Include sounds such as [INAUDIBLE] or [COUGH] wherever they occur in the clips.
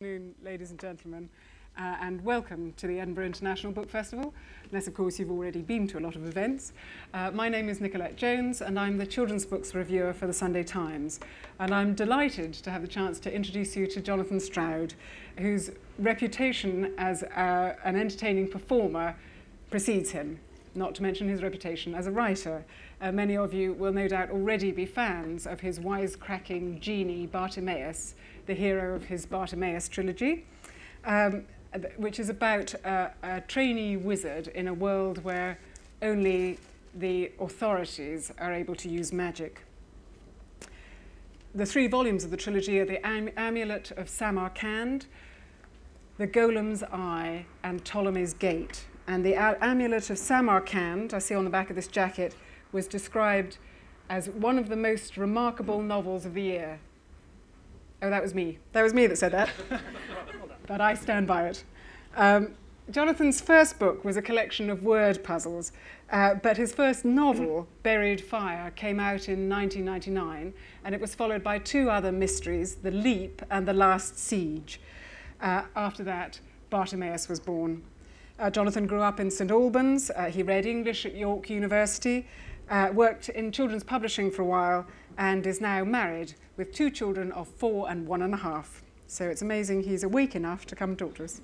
afternoon, ladies and gentlemen, uh, and welcome to the Edinburgh International Book Festival, unless, of course, you've already been to a lot of events. Uh, my name is Nicolette Jones, and I'm the children's books reviewer for the Sunday Times. And I'm delighted to have the chance to introduce you to Jonathan Stroud, whose reputation as uh, an entertaining performer precedes him, not to mention his reputation as a writer. Uh, many of you will no doubt already be fans of his wisecracking genie Bartimaeus, the hero of his Bartimaeus trilogy, um, which is about a, a trainee wizard in a world where only the authorities are able to use magic. The three volumes of the trilogy are the Am Amulet of Samarkand, the Golem's Eye, and Ptolemy's Gate. And the Amulet of Samarkand, I see on the back of this jacket, was described as one of the most remarkable novels of the year Oh, that was me. That was me that said that. [LAUGHS] but I stand by it. Um, Jonathan's first book was a collection of word puzzles, uh, but his first novel, Buried Fire, came out in 1999, and it was followed by two other mysteries, The Leap and The Last Siege. Uh, after that, Bartimaeus was born. Uh, Jonathan grew up in St Albans. Uh, he read English at York University, uh, worked in children's publishing for a while, and is now married with two children of four and one and a half. So it's amazing he's awake enough to come talk to us.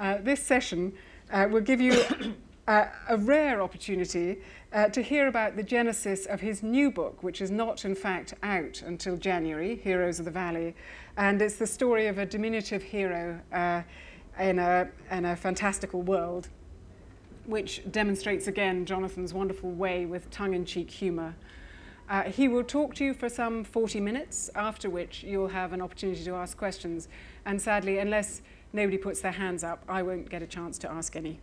Uh, this session uh, will give you [COUGHS] a rare opportunity uh, to hear about the genesis of his new book, which is not in fact out until January, Heroes of the Valley. And it's the story of a diminutive hero uh, in, a, in a fantastical world, which demonstrates again Jonathan's wonderful way with tongue-in-cheek humour. Uh, he will talk to you for some 40 minutes, after which you'll have an opportunity to ask questions. And sadly, unless nobody puts their hands up, I won't get a chance to ask any.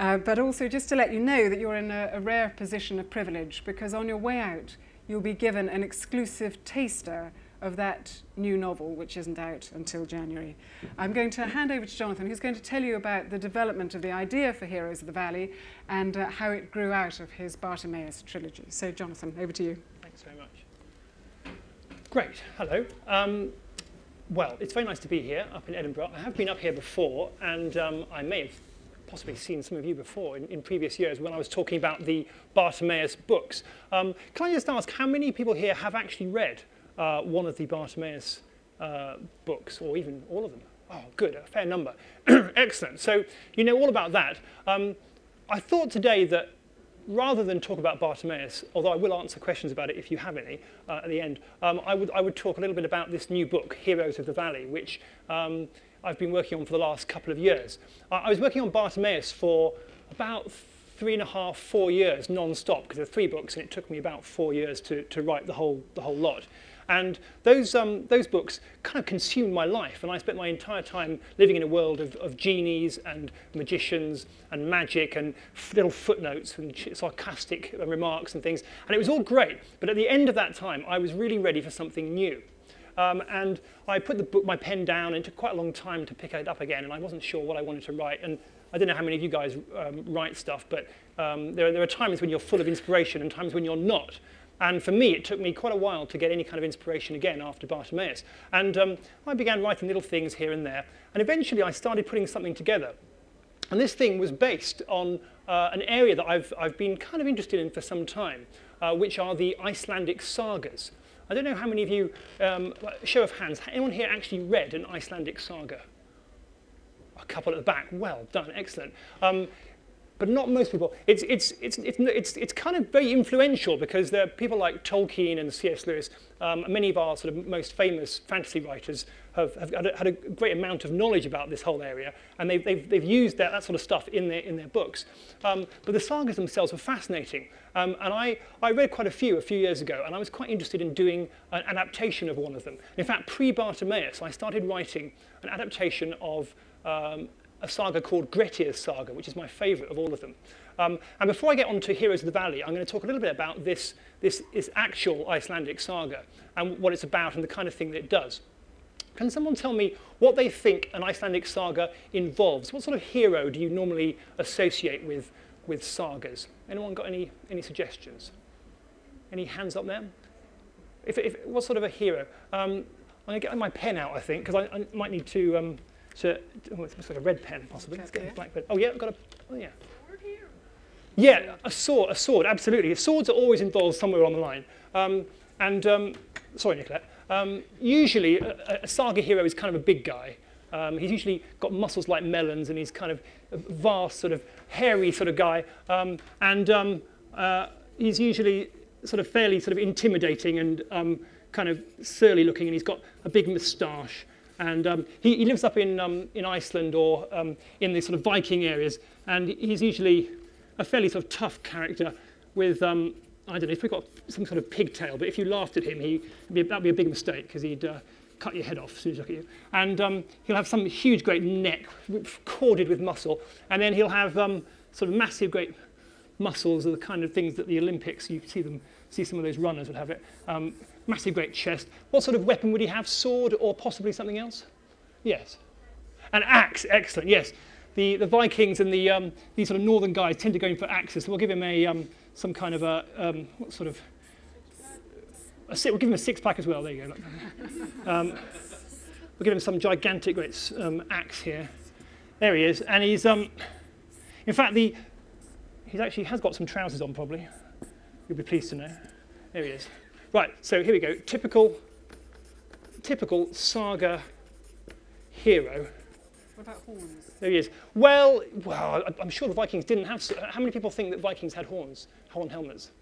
Uh, but also just to let you know that you're in a, a rare position of privilege because on your way out, you'll be given an exclusive taster of that new novel, which isn't out until January. I'm going to hand over to Jonathan, who's going to tell you about the development of the idea for Heroes of the Valley and uh, how it grew out of his Bartimaeus trilogy. So, Jonathan, over to you. Thanks very much. Great. Hello. Um, well, it's very nice to be here up in Edinburgh. I have been up here before, and um, I may have possibly seen some of you before in, in previous years when I was talking about the Bartimaeus books. Um, can I just ask how many people here have actually read uh, one of the Bartimaeus uh, books, or even all of them. Oh, good, a fair number. [CLEARS THROAT] Excellent. So you know all about that. Um, I thought today that rather than talk about Bartimaeus, although I will answer questions about it if you have any uh, at the end, um, I, would, I would talk a little bit about this new book, Heroes of the Valley, which um, I've been working on for the last couple of years. I was working on Bartimaeus for about three and a half, four years non-stop, because there are three books, and it took me about four years to, to write the whole, the whole lot. And those, um, those books kind of consumed my life. And I spent my entire time living in a world of, of genies and magicians and magic and little footnotes and sarcastic remarks and things. And it was all great. But at the end of that time, I was really ready for something new. Um, and I put the book, my pen down, and it took quite a long time to pick it up again, and I wasn't sure what I wanted to write. And I don't know how many of you guys um, write stuff, but um, there, there are times when you're full of inspiration and times when you're not. And for me, it took me quite a while to get any kind of inspiration again after Bartimaeus. And um, I began writing little things here and there. And eventually, I started putting something together. And this thing was based on uh, an area that I've, I've been kind of interested in for some time, uh, which are the Icelandic sagas. I don't know how many of you, um, show of hands, anyone here actually read an Icelandic saga? A couple at the back, well done, excellent. Um, but not most people. It's, it's, it's, it's, it's, it's kind of very influential because there are people like Tolkien and C.S. Lewis, um, many of our sort of most famous fantasy writers have, have had, a, had, a, great amount of knowledge about this whole area, and they've, they've, they've used that, that sort of stuff in their, in their books. Um, but the sagas themselves were fascinating, um, and I, I read quite a few a few years ago, and I was quite interested in doing an adaptation of one of them. In fact, pre-Bartimaeus, I started writing an adaptation of um, a saga called Grettir's Saga, which is my favourite of all of them. Um, and before I get on to Heroes of the Valley, I'm going to talk a little bit about this, this, this actual Icelandic saga and what it's about and the kind of thing that it does. Can someone tell me what they think an Icelandic saga involves? What sort of hero do you normally associate with, with sagas? Anyone got any, any suggestions? Any hands up there? If, if, what sort of a hero? Um, I'm I'm going to get my pen out, I think, because I, I, might need to, um, to oh, it's like a red pen, possibly. Let's get a black pen. Oh, yeah, I've got a, oh, yeah. Sword here? Yeah, a sword, a sword, absolutely. Swords are always involved somewhere on the line. Um, and, um, sorry, Nicolette. Um, usually, a, a, saga hero is kind of a big guy. Um, he's usually got muscles like melons, and he's kind of a vast, sort of hairy sort of guy. Um, and um, uh, he's usually sort of fairly sort of intimidating and um, kind of surly looking, and he's got a big moustache. And um, he, he lives up in, um, in Iceland or um, in the sort of Viking areas, and he's usually a fairly sort of tough character with, um, I don't know, if we've got some sort of pigtail, but if you laughed at him, he, be, that'd be a big mistake because he'd uh, cut your head off as soon as you look at you. And um, he'll have some huge, great neck corded with muscle, and then he'll have sort of massive, great muscles are the kind of things that the Olympics, you see them, see some of those runners would have it. Um, massive great chest. What sort of weapon would he have? Sword or possibly something else? Yes. An axe, excellent, yes. The, the Vikings and the, um, these sort of northern guys tend to go in for axes, so we'll give him a, um, some kind of a, um, what sort of, a, we'll give him a six pack as well, there you go. [LAUGHS] Um, we'll give him some gigantic great um, axe here. There he is, and he's, um, in fact, the, he actually has got some trousers on probably. You'll be pleased to know. There he is. Right, so here we go. Typical, typical saga hero. What about horns? There he is. Well, well, I'm sure the Vikings didn't have. How many people think that Vikings had horns, horn helmets?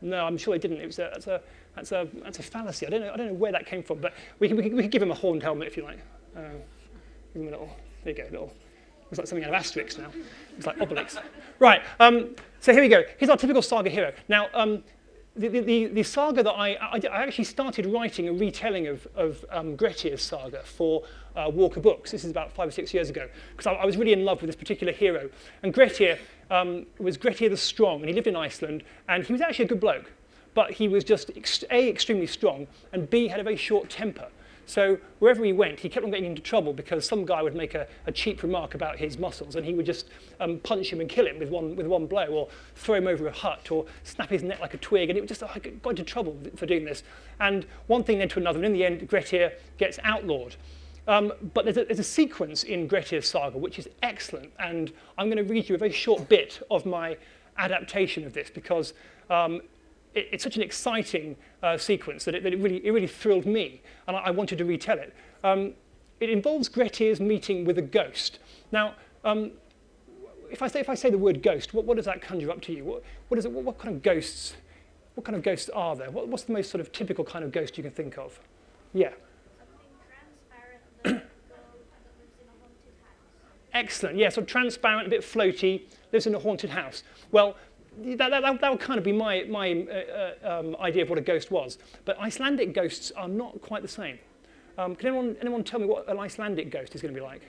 No, I'm sure they didn't. It was a, that's a that's a that's a fallacy. I don't know. I don't know where that came from, but we can we can, we can give him a horned helmet if you like. Uh, give him a little. There you go, a little Looks like something out of Asterix now. It's like Obelix. right, um, so here we go. Here's our typical saga hero. Now, um, the, the, the, saga that I, I, I, actually started writing a retelling of, of um, Grettir's saga for uh, Walker Books. This is about five or six years ago, because I, I, was really in love with this particular hero. And Grettir um, was Grettir the Strong, and he lived in Iceland, and he was actually a good bloke. But he was just, ex A, extremely strong, and B, had a very short temper. So wherever he went, he kept on getting into trouble because some guy would make a, a cheap remark about his muscles and he would just um, punch him and kill him with one, with one blow or throw him over a hut or snap his neck like a twig. And it would just, I got into trouble for doing this. And one thing led to another. And in the end, Grettir gets outlawed. Um, but there's a, there's a sequence in Grettir's saga which is excellent. And I'm going to read you a very short bit of my adaptation of this because um, it, it's such an exciting uh, sequence that, it, that it, really, it really thrilled me, and I, I wanted to retell it. Um, it involves Grettir's meeting with a ghost. Now, um, if, I say, if I say the word ghost, what, what does that conjure up to you? What, what, is it, what, what kind of ghosts, what kind of ghosts are there? What, what's the most sort of typical kind of ghost you can think of? Yeah. Excellent. Yeah, so transparent, a bit floaty, lives in a haunted house. Well, that, that, that would kind of be my, my uh, uh, um, idea of what a ghost was. But Icelandic ghosts are not quite the same. Um, can anyone, anyone tell me what an Icelandic ghost is going to be like?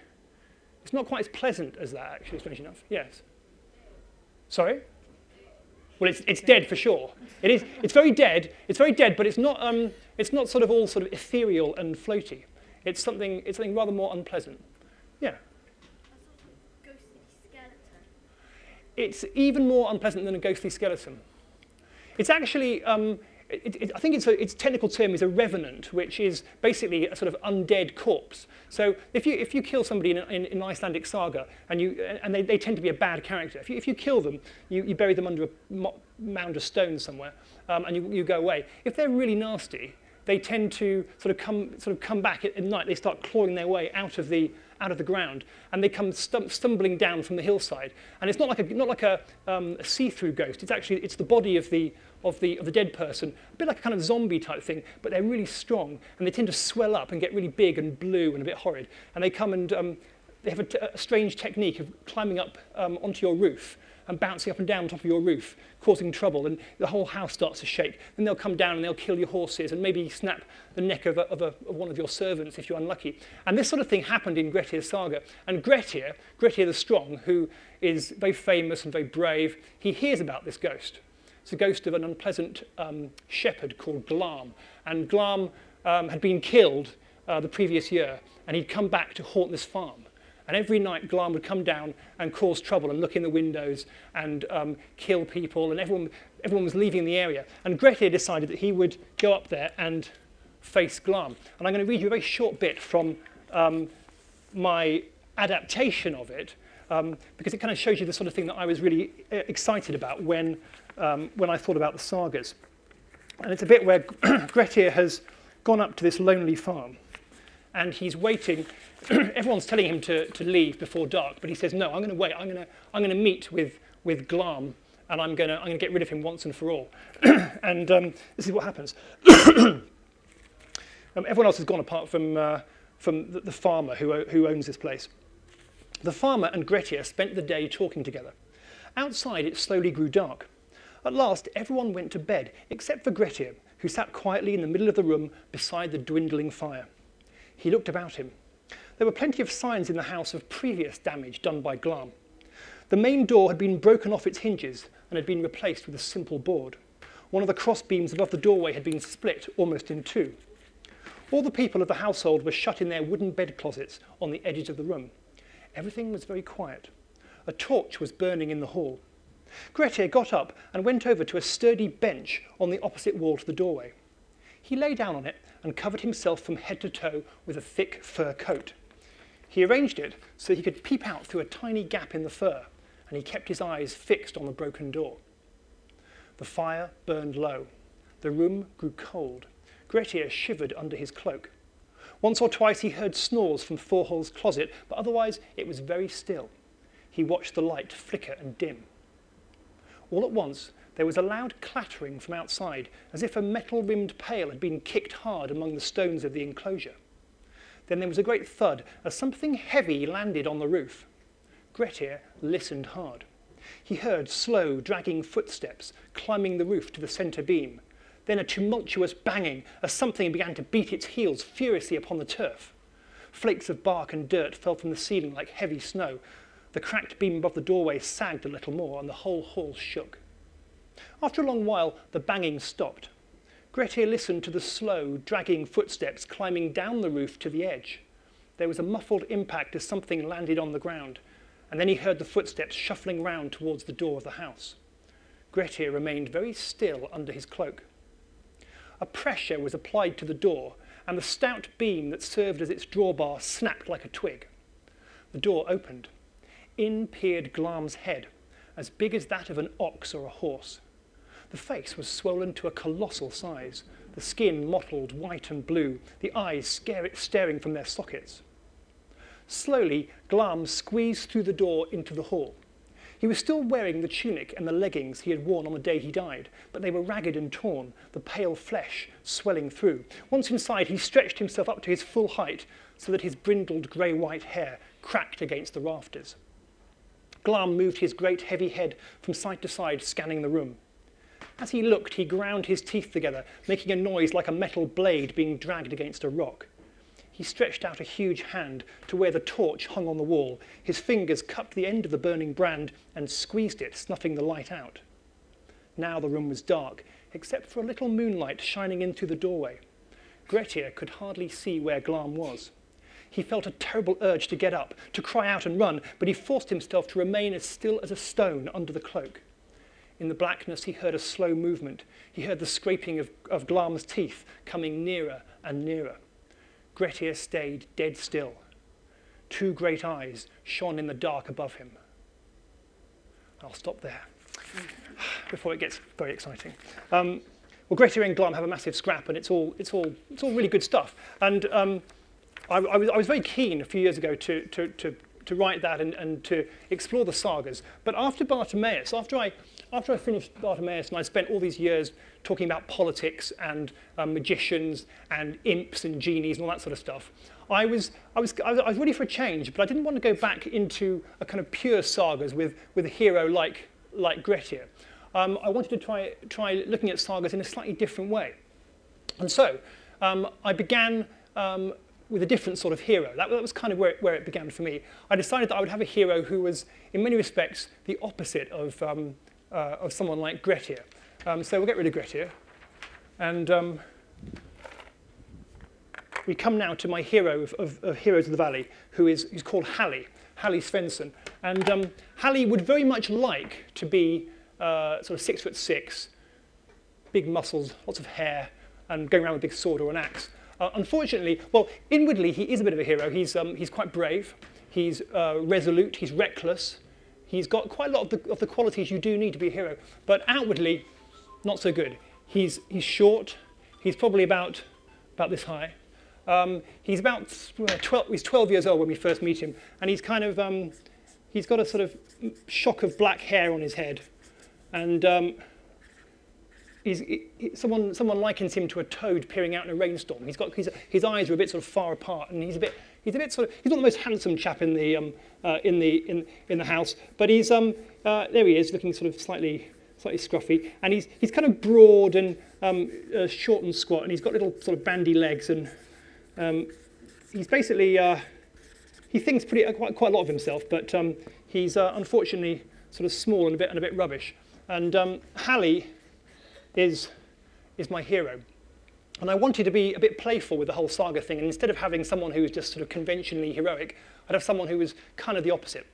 It's not quite as pleasant as that, actually, strange enough. Yes. Sorry? Well, it's, it's dead for sure. It is, it's very dead. It's very dead, but it's not, um, it's not sort of all sort of ethereal and floaty. It's something, it's something rather more unpleasant. Yeah. It's even more unpleasant than a ghostly skeleton. It's actually, um, it, it, I think it's a, its technical term is a revenant, which is basically a sort of undead corpse. So if you, if you kill somebody in, in, in Icelandic saga, and, you, and they, they tend to be a bad character, if you, if you kill them, you, you bury them under a mound of stone somewhere, um, and you, you go away. If they're really nasty, they tend to sort of come, sort of come back at, at night. They start clawing their way out of the, out of the ground, and they come stum stumbling down from the hillside. And it's not like a, not like a, um, a see-through ghost. It's actually it's the body of the, of, the, of the dead person, a bit like a kind of zombie type thing, but they're really strong, and they tend to swell up and get really big and blue and a bit horrid. And they come and um, they have a, strange technique of climbing up um, onto your roof and bouncing up and down on top of your roof, causing trouble, and the whole house starts to shake. Then they'll come down and they'll kill your horses and maybe snap the neck of, a, of, a, of one of your servants if you're unlucky. And this sort of thing happened in Grettir's saga. And Grettir, Grettir the Strong, who is very famous and very brave, he hears about this ghost. It's a ghost of an unpleasant um, shepherd called Glam. And Glam um, had been killed uh, the previous year, and he'd come back to haunt this farm. And every night, Glam would come down and cause trouble and look in the windows and um, kill people, and everyone, everyone was leaving the area. And Grettir decided that he would go up there and face Glam. And I'm going to read you a very short bit from um, my adaptation of it, um, because it kind of shows you the sort of thing that I was really uh, excited about when, um, when I thought about the sagas. And it's a bit where [CLEARS THROAT] Grettir has gone up to this lonely farm, and he's waiting. [CLEARS THROAT] Everyone's telling him to, to leave before dark, but he says, no, I'm going to wait. I'm going to, I'm going to meet with, with Glam, and I'm going to, I'm going to get rid of him once and for all. [CLEARS THROAT] and um, this is what happens. [CLEARS THROAT] um, everyone else has gone apart from, uh, from the, the farmer who, who owns this place. The farmer and Grettir spent the day talking together. Outside, it slowly grew dark. At last, everyone went to bed, except for Grettir, who sat quietly in the middle of the room beside the dwindling fire. He looked about him. There were plenty of signs in the house of previous damage done by Glam. The main door had been broken off its hinges and had been replaced with a simple board. One of the cross beams above the doorway had been split almost in two. All the people of the household were shut in their wooden bed closets on the edges of the room. Everything was very quiet. A torch was burning in the hall. Grettir got up and went over to a sturdy bench on the opposite wall to the doorway. He lay down on it and covered himself from head to toe with a thick fur coat. He arranged it so he could peep out through a tiny gap in the fur, and he kept his eyes fixed on the broken door. The fire burned low. The room grew cold. Grettir shivered under his cloak. Once or twice he heard snores from Thorhall's closet, but otherwise it was very still. He watched the light flicker and dim. All at once, there was a loud clattering from outside, as if a metal-rimmed pail had been kicked hard among the stones of the enclosure. Then there was a great thud as something heavy landed on the roof. Grettir listened hard. He heard slow, dragging footsteps climbing the roof to the centre beam, then a tumultuous banging as something began to beat its heels furiously upon the turf. Flakes of bark and dirt fell from the ceiling like heavy snow. The cracked beam above the doorway sagged a little more, and the whole hall shook. After a long while, the banging stopped. Grettir listened to the slow, dragging footsteps climbing down the roof to the edge. There was a muffled impact as something landed on the ground, and then he heard the footsteps shuffling round towards the door of the house. Grettir remained very still under his cloak a pressure was applied to the door, and the stout beam that served as its drawbar snapped like a twig. The door opened. In peered Glam's head, as big as that of an ox or a horse. The face was swollen to a colossal size, the skin mottled white and blue, the eyes staring from their sockets. Slowly, Glam squeezed through the door into the hall. He was still wearing the tunic and the leggings he had worn on the day he died, but they were ragged and torn, the pale flesh swelling through. Once inside, he stretched himself up to his full height so that his brindled grey-white hair cracked against the rafters. Glam moved his great heavy head from side to side, scanning the room. As he looked, he ground his teeth together, making a noise like a metal blade being dragged against a rock. He stretched out a huge hand to where the torch hung on the wall. His fingers cupped the end of the burning brand and squeezed it, snuffing the light out. Now the room was dark, except for a little moonlight shining in through the doorway. Grettir could hardly see where Glam was. He felt a terrible urge to get up, to cry out and run, but he forced himself to remain as still as a stone under the cloak. In the blackness, he heard a slow movement. He heard the scraping of, of Glam's teeth coming nearer and nearer. Grettir stayed dead still. Two great eyes shone in the dark above him. I'll stop there [SIGHS] before it gets very exciting. Um, well, Grettir and Glam have a massive scrap, and it's all, it's all, it's all really good stuff. And um, I, I, was, I was very keen a few years ago to, to, to, to write that and, and to explore the sagas. But after Bartimaeus, after I, after I finished Bartimaeus and I spent all these years talking about politics and um, magicians and imps and genies and all that sort of stuff, I was, I, was, I was ready for a change, but I didn't want to go back into a kind of pure sagas with, with a hero like, like Grettir. Um, I wanted to try, try looking at sagas in a slightly different way. And so um, I began um, with a different sort of hero. That, that was kind of where it, where it began for me. I decided that I would have a hero who was, in many respects, the opposite of, um, uh, of someone like Grettir. Um, so we'll get rid of Grettir. And um, we come now to my hero of, of, of, Heroes of the Valley, who is who's called Halli, Halli Svensson. And um, Halli would very much like to be uh, sort of six foot six, big muscles, lots of hair, and going around with a big sword or an axe. Uh, unfortunately, well, inwardly he is a bit of a hero. He's, um, he's quite brave, he's uh, resolute, he's reckless, he's got quite a lot of the, of the qualities you do need to be a hero. But outwardly, not so good. He's, he's short, he's probably about, about this high. Um, he's about 12, he's 12 years old when we first meet him, and he's kind of, um, he's got a sort of shock of black hair on his head. And um, he's, he, someone, someone likens him to a toad peering out in a rainstorm. He's got, his, his eyes are a bit sort of far apart, and he's a bit, he's a bit sort of, he's not the most handsome chap in the, um, uh, in the, in, in the house, but he's, um, uh, there he is, looking sort of slightly, slightly scruffy, and he's, he's kind of broad and um, uh, short and squat, and he's got little sort of bandy legs and um, he's basically, uh, he thinks pretty, uh, quite, quite a lot of himself, but um, he's uh, unfortunately sort of small and a bit, and a bit rubbish. And um, Halli is, is my hero. And I wanted to be a bit playful with the whole saga thing, and instead of having someone who was just sort of conventionally heroic, I'd have someone who was kind of the opposite.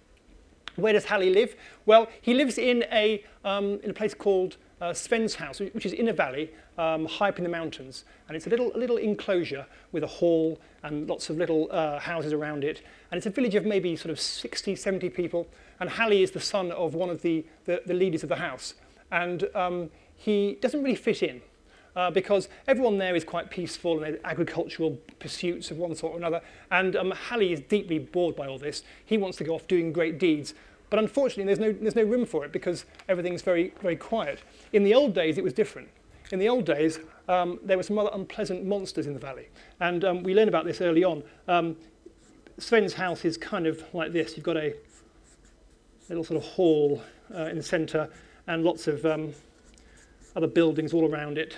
Where does Halli live? Well, he lives in a, um, in a place called uh, Sven's house, which is in a valley um, high up in the mountains. And it's a little, a little enclosure with a hall and lots of little uh, houses around it. And it's a village of maybe sort of 60, 70 people. And Halli is the son of one of the, the, the leaders of the house. And um, he doesn't really fit in. Uh, because everyone there is quite peaceful and agricultural pursuits of one sort or another. And um, is deeply bored by all this. He wants to go off doing great deeds. But unfortunately, there's no, there's no room for it because everything's very, very quiet. In the old days, it was different. In the old days, um, there were some rather unpleasant monsters in the valley. And um, we learn about this early on. Um, Sven's house is kind of like this. You've got a little sort of hall uh, in the centre and lots of um, other buildings all around it.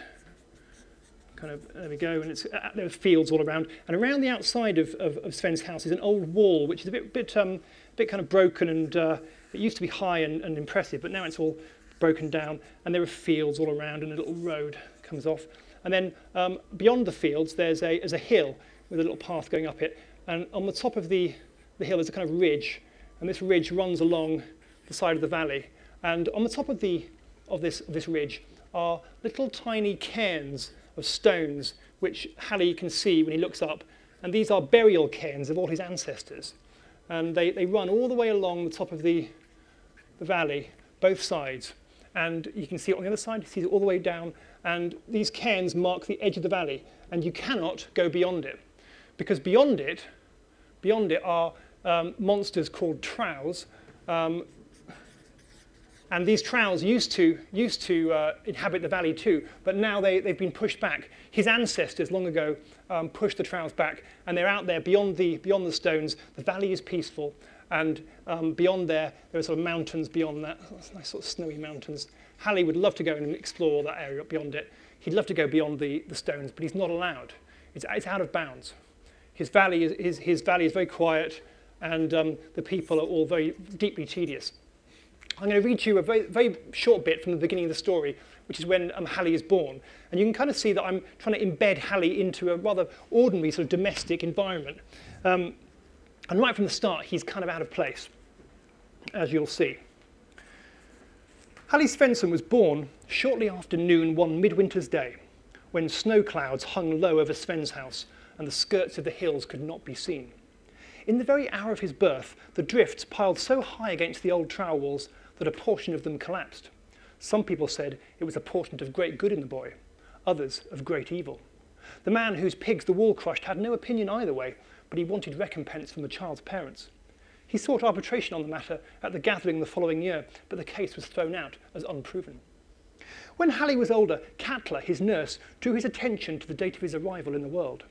Kind of, there we go, and it's, uh, there are fields all around. And around the outside of, of, of Sven's house is an old wall, which is a bit, bit, um, bit kind of broken and uh, it used to be high and, and impressive, but now it's all broken down, and there are fields all around, and a little road comes off. And then um, beyond the fields, there's a, there's a hill with a little path going up it. And on the top of the, the hill, there's a kind of ridge, and this ridge runs along the side of the valley. And on the top of, the, of this, this ridge are little tiny cairns of stones, which Halli can see when he looks up. And these are burial cairns of all his ancestors. And they, they run all the way along the top of the, the valley, both sides and you can see it on the other side, you see it all the way down, and these cairns mark the edge of the valley, and you cannot go beyond it, because beyond it, beyond it are um, monsters called trows, um, and these trows used to, used to uh, inhabit the valley too, but now they, they've been pushed back. His ancestors long ago um, pushed the trows back, and they're out there beyond the, beyond the stones. The valley is peaceful, and um, beyond there, there are sort of mountains beyond that, nice sort of snowy mountains. Halli would love to go and explore that area beyond it. He'd love to go beyond the, the stones, but he's not allowed. It's, it's out of bounds. His valley is, his, his valley is very quiet, and um, the people are all very deeply tedious. I'm going to read you a very, very short bit from the beginning of the story, which is when um, Halli is born. And you can kind of see that I'm trying to embed Halli into a rather ordinary sort of domestic environment. Um, and right from the start, he's kind of out of place, as you'll see. Halli Svensson was born shortly after noon one midwinter's day, when snow clouds hung low over Sven's house and the skirts of the hills could not be seen. In the very hour of his birth, the drifts piled so high against the old trowel walls that a portion of them collapsed. Some people said it was a portent of great good in the boy, others of great evil. The man whose pigs the wall crushed had no opinion either way, but he wanted recompense from the child's parents. He sought arbitration on the matter at the gathering the following year, but the case was thrown out as unproven. When Halli was older, Katla, his nurse, drew his attention to the date of his arrival in the world.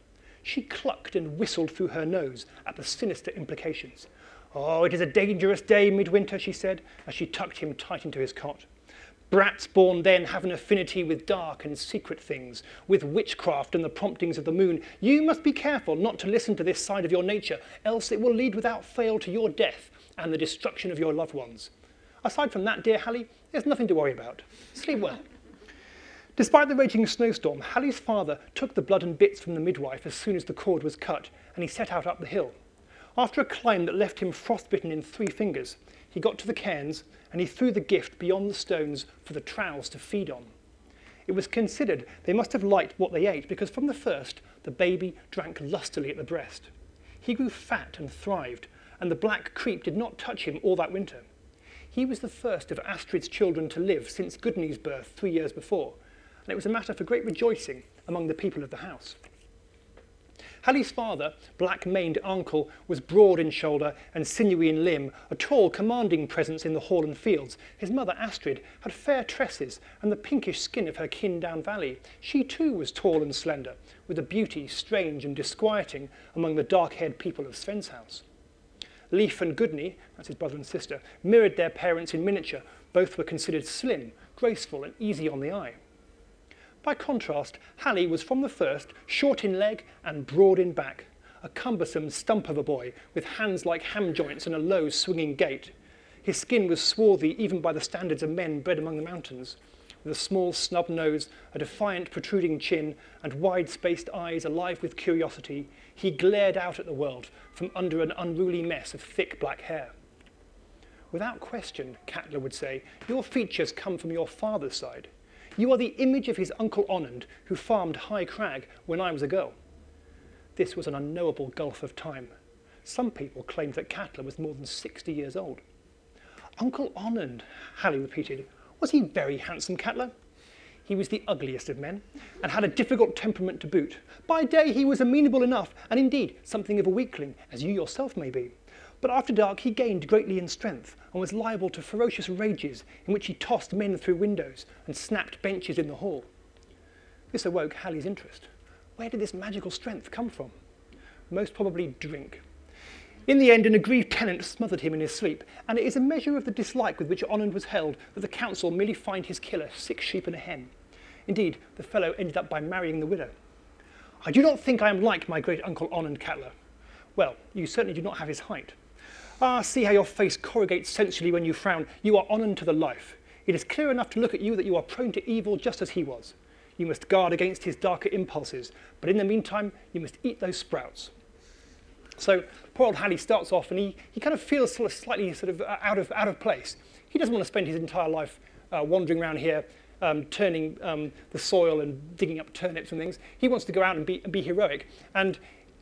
She clucked and whistled through her nose at the sinister implications. Oh, it is a dangerous day, Midwinter, she said, as she tucked him tight into his cot. Brats born then have an affinity with dark and secret things, with witchcraft and the promptings of the moon. You must be careful not to listen to this side of your nature, else it will lead without fail to your death and the destruction of your loved ones. Aside from that, dear Halli, there's nothing to worry about. Sleep well. Despite the raging snowstorm, Halli's father took the blood and bits from the midwife as soon as the cord was cut, and he set out up the hill. After a climb that left him frostbitten in three fingers, he got to the cairns and he threw the gift beyond the stones for the trows to feed on. It was considered they must have liked what they ate because from the first, the baby drank lustily at the breast. He grew fat and thrived, and the black creep did not touch him all that winter. He was the first of Astrid's children to live since Gudni's birth three years before, and it was a matter for great rejoicing among the people of the house. Halli's father, black-maned Arnkel, was broad in shoulder and sinewy in limb, a tall, commanding presence in the hall and fields. His mother, Astrid, had fair tresses and the pinkish skin of her kin down valley. She too was tall and slender, with a beauty strange and disquieting among the dark-haired people of Sven's house. Leif and Gudni, that's his brother and sister, mirrored their parents in miniature. Both were considered slim, graceful and easy on the eye. By contrast, Halli was from the first short in leg and broad in back, a cumbersome stump of a boy with hands like ham joints and a low swinging gait. His skin was swarthy even by the standards of men bred among the mountains. With a small snub nose, a defiant protruding chin, and wide-spaced eyes alive with curiosity, he glared out at the world from under an unruly mess of thick black hair. Without question, Katla would say, your features come from your father's side. You are the image of his uncle Onund, who farmed High Crag when I was a girl. This was an unknowable gulf of time. Some people claimed that Katla was more than 60 years old. Uncle Onund, Halli repeated. Was he very handsome, Katla? He was the ugliest of men, and had a difficult temperament to boot. By day he was amenable enough, and indeed something of a weakling, as you yourself may be. But after dark he gained greatly in strength, and was liable to ferocious rages in which he tossed men through windows and snapped benches in the hall. This awoke Halli's interest. Where did this magical strength come from? Most probably drink. In the end, an aggrieved tenant smothered him in his sleep, and it is a measure of the dislike with which Onund was held that the council merely fined his killer six sheep and a hen. Indeed, the fellow ended up by marrying the widow. I do not think I am like my great uncle Onund Katla. Well, you certainly do not have his height. Ah, see how your face corrugates sensually when you frown. You are on to the life. It is clear enough to look at you that you are prone to evil just as he was. You must guard against his darker impulses, but in the meantime, you must eat those sprouts. So poor old Halli starts off and he, he kind of feels sort of slightly sort of uh, out of, out of place. He doesn't want to spend his entire life uh, wandering around here, um, turning um, the soil and digging up turnips and things. He wants to go out and be, and be heroic. And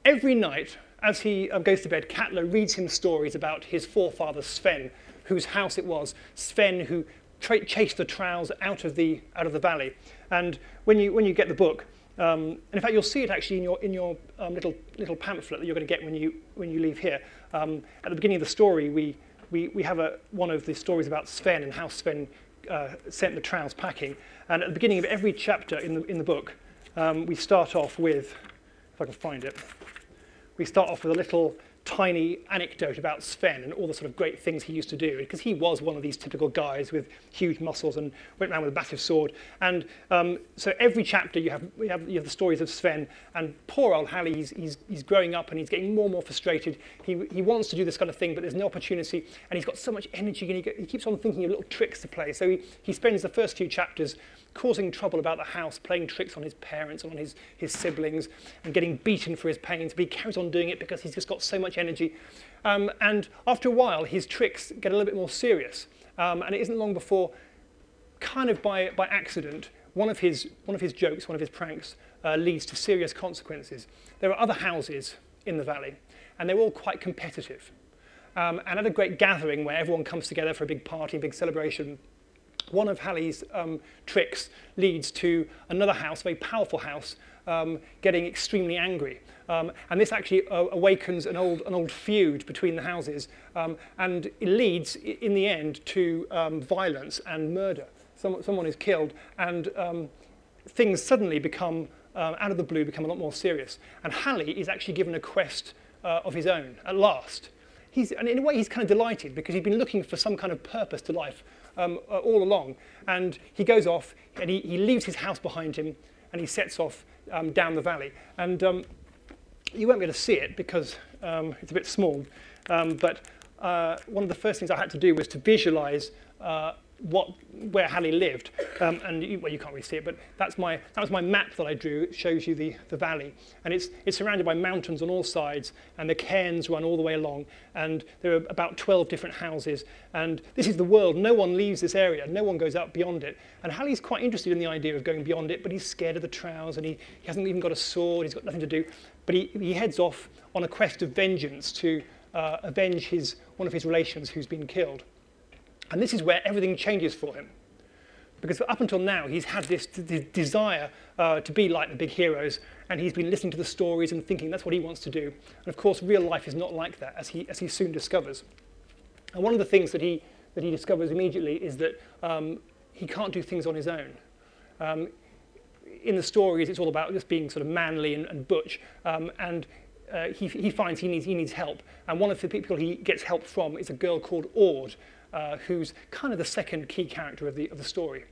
every night, as he um, goes to bed, Katla reads him stories about his forefather Sven, whose house it was. Sven, who chased the trows out of the out of the valley. And when you when you get the book, um, and in fact you'll see it actually in your in your um, little little pamphlet that you're going to get when you when you leave here. Um, at the beginning of the story, we we we have a one of the stories about Sven and how Sven uh, sent the trows packing. And at the beginning of every chapter in the in the book, um, we start off with, if I can find it we start off with a little tiny anecdote about Sven and all the sort of great things he used to do, because he was one of these typical guys with huge muscles and went around with a massive sword. And um, so every chapter you have, you have you have the stories of Sven and poor old Halley. He's, he's he's growing up and he's getting more and more frustrated. He he wants to do this kind of thing, but there's no opportunity, and he's got so much energy, and he, he keeps on thinking of little tricks to play. So he, he spends the first few chapters causing trouble about the house, playing tricks on his parents and on his, his siblings, and getting beaten for his pains. But he carries on doing it because he's just got so much energy. Um, and after a while, his tricks get a little bit more serious. Um, and it isn't long before, kind of by, by accident, one of, his, one of his jokes, one of his pranks, uh, leads to serious consequences. There are other houses in the valley, and they're all quite competitive. Um, and at a great gathering where everyone comes together for a big party, a big celebration, one of Halli's um, tricks leads to another house, a very powerful house, um, getting extremely angry. Um, and this actually uh, awakens an old, an old feud between the houses, um, and it leads, in the end, to um, violence and murder. Some, someone is killed, and um, things suddenly become, uh, out of the blue, become a lot more serious. And Halli is actually given a quest uh, of his own, at last. He's, and in a way, he's kind of delighted because he's been looking for some kind of purpose to life um, uh, all along. And he goes off and he, he leaves his house behind him and he sets off um, down the valley. And um, you won't be able to see it because um, it's a bit small. Um, but uh, one of the first things I had to do was to visualize uh, what where Halli lived, um, and you, well, you can't really see it, but that's my that was my map that I drew. It shows you the the valley, and it's it's surrounded by mountains on all sides, and the cairns run all the way along, and there are about 12 different houses, and this is the world. No one leaves this area. No one goes out beyond it, and Halli's quite interested in the idea of going beyond it, but he's scared of the trows, and he, he hasn't even got a sword. He's got nothing to do, but he, he heads off on a quest of vengeance to uh, avenge his one of his relations who's been killed. And this is where everything changes for him. Because up until now, he's had this, this desire uh, to be like the big heroes, and he's been listening to the stories and thinking that's what he wants to do. And of course, real life is not like that, as he, as he soon discovers. And one of the things that he, that he discovers immediately is that um, he can't do things on his own. Um, in the stories, it's all about just being sort of manly and, and butch, um, and uh, he, he finds he needs, he needs help. And one of the people he gets help from is a girl called Aud, uh, who's kind of the second key character of the, of the story.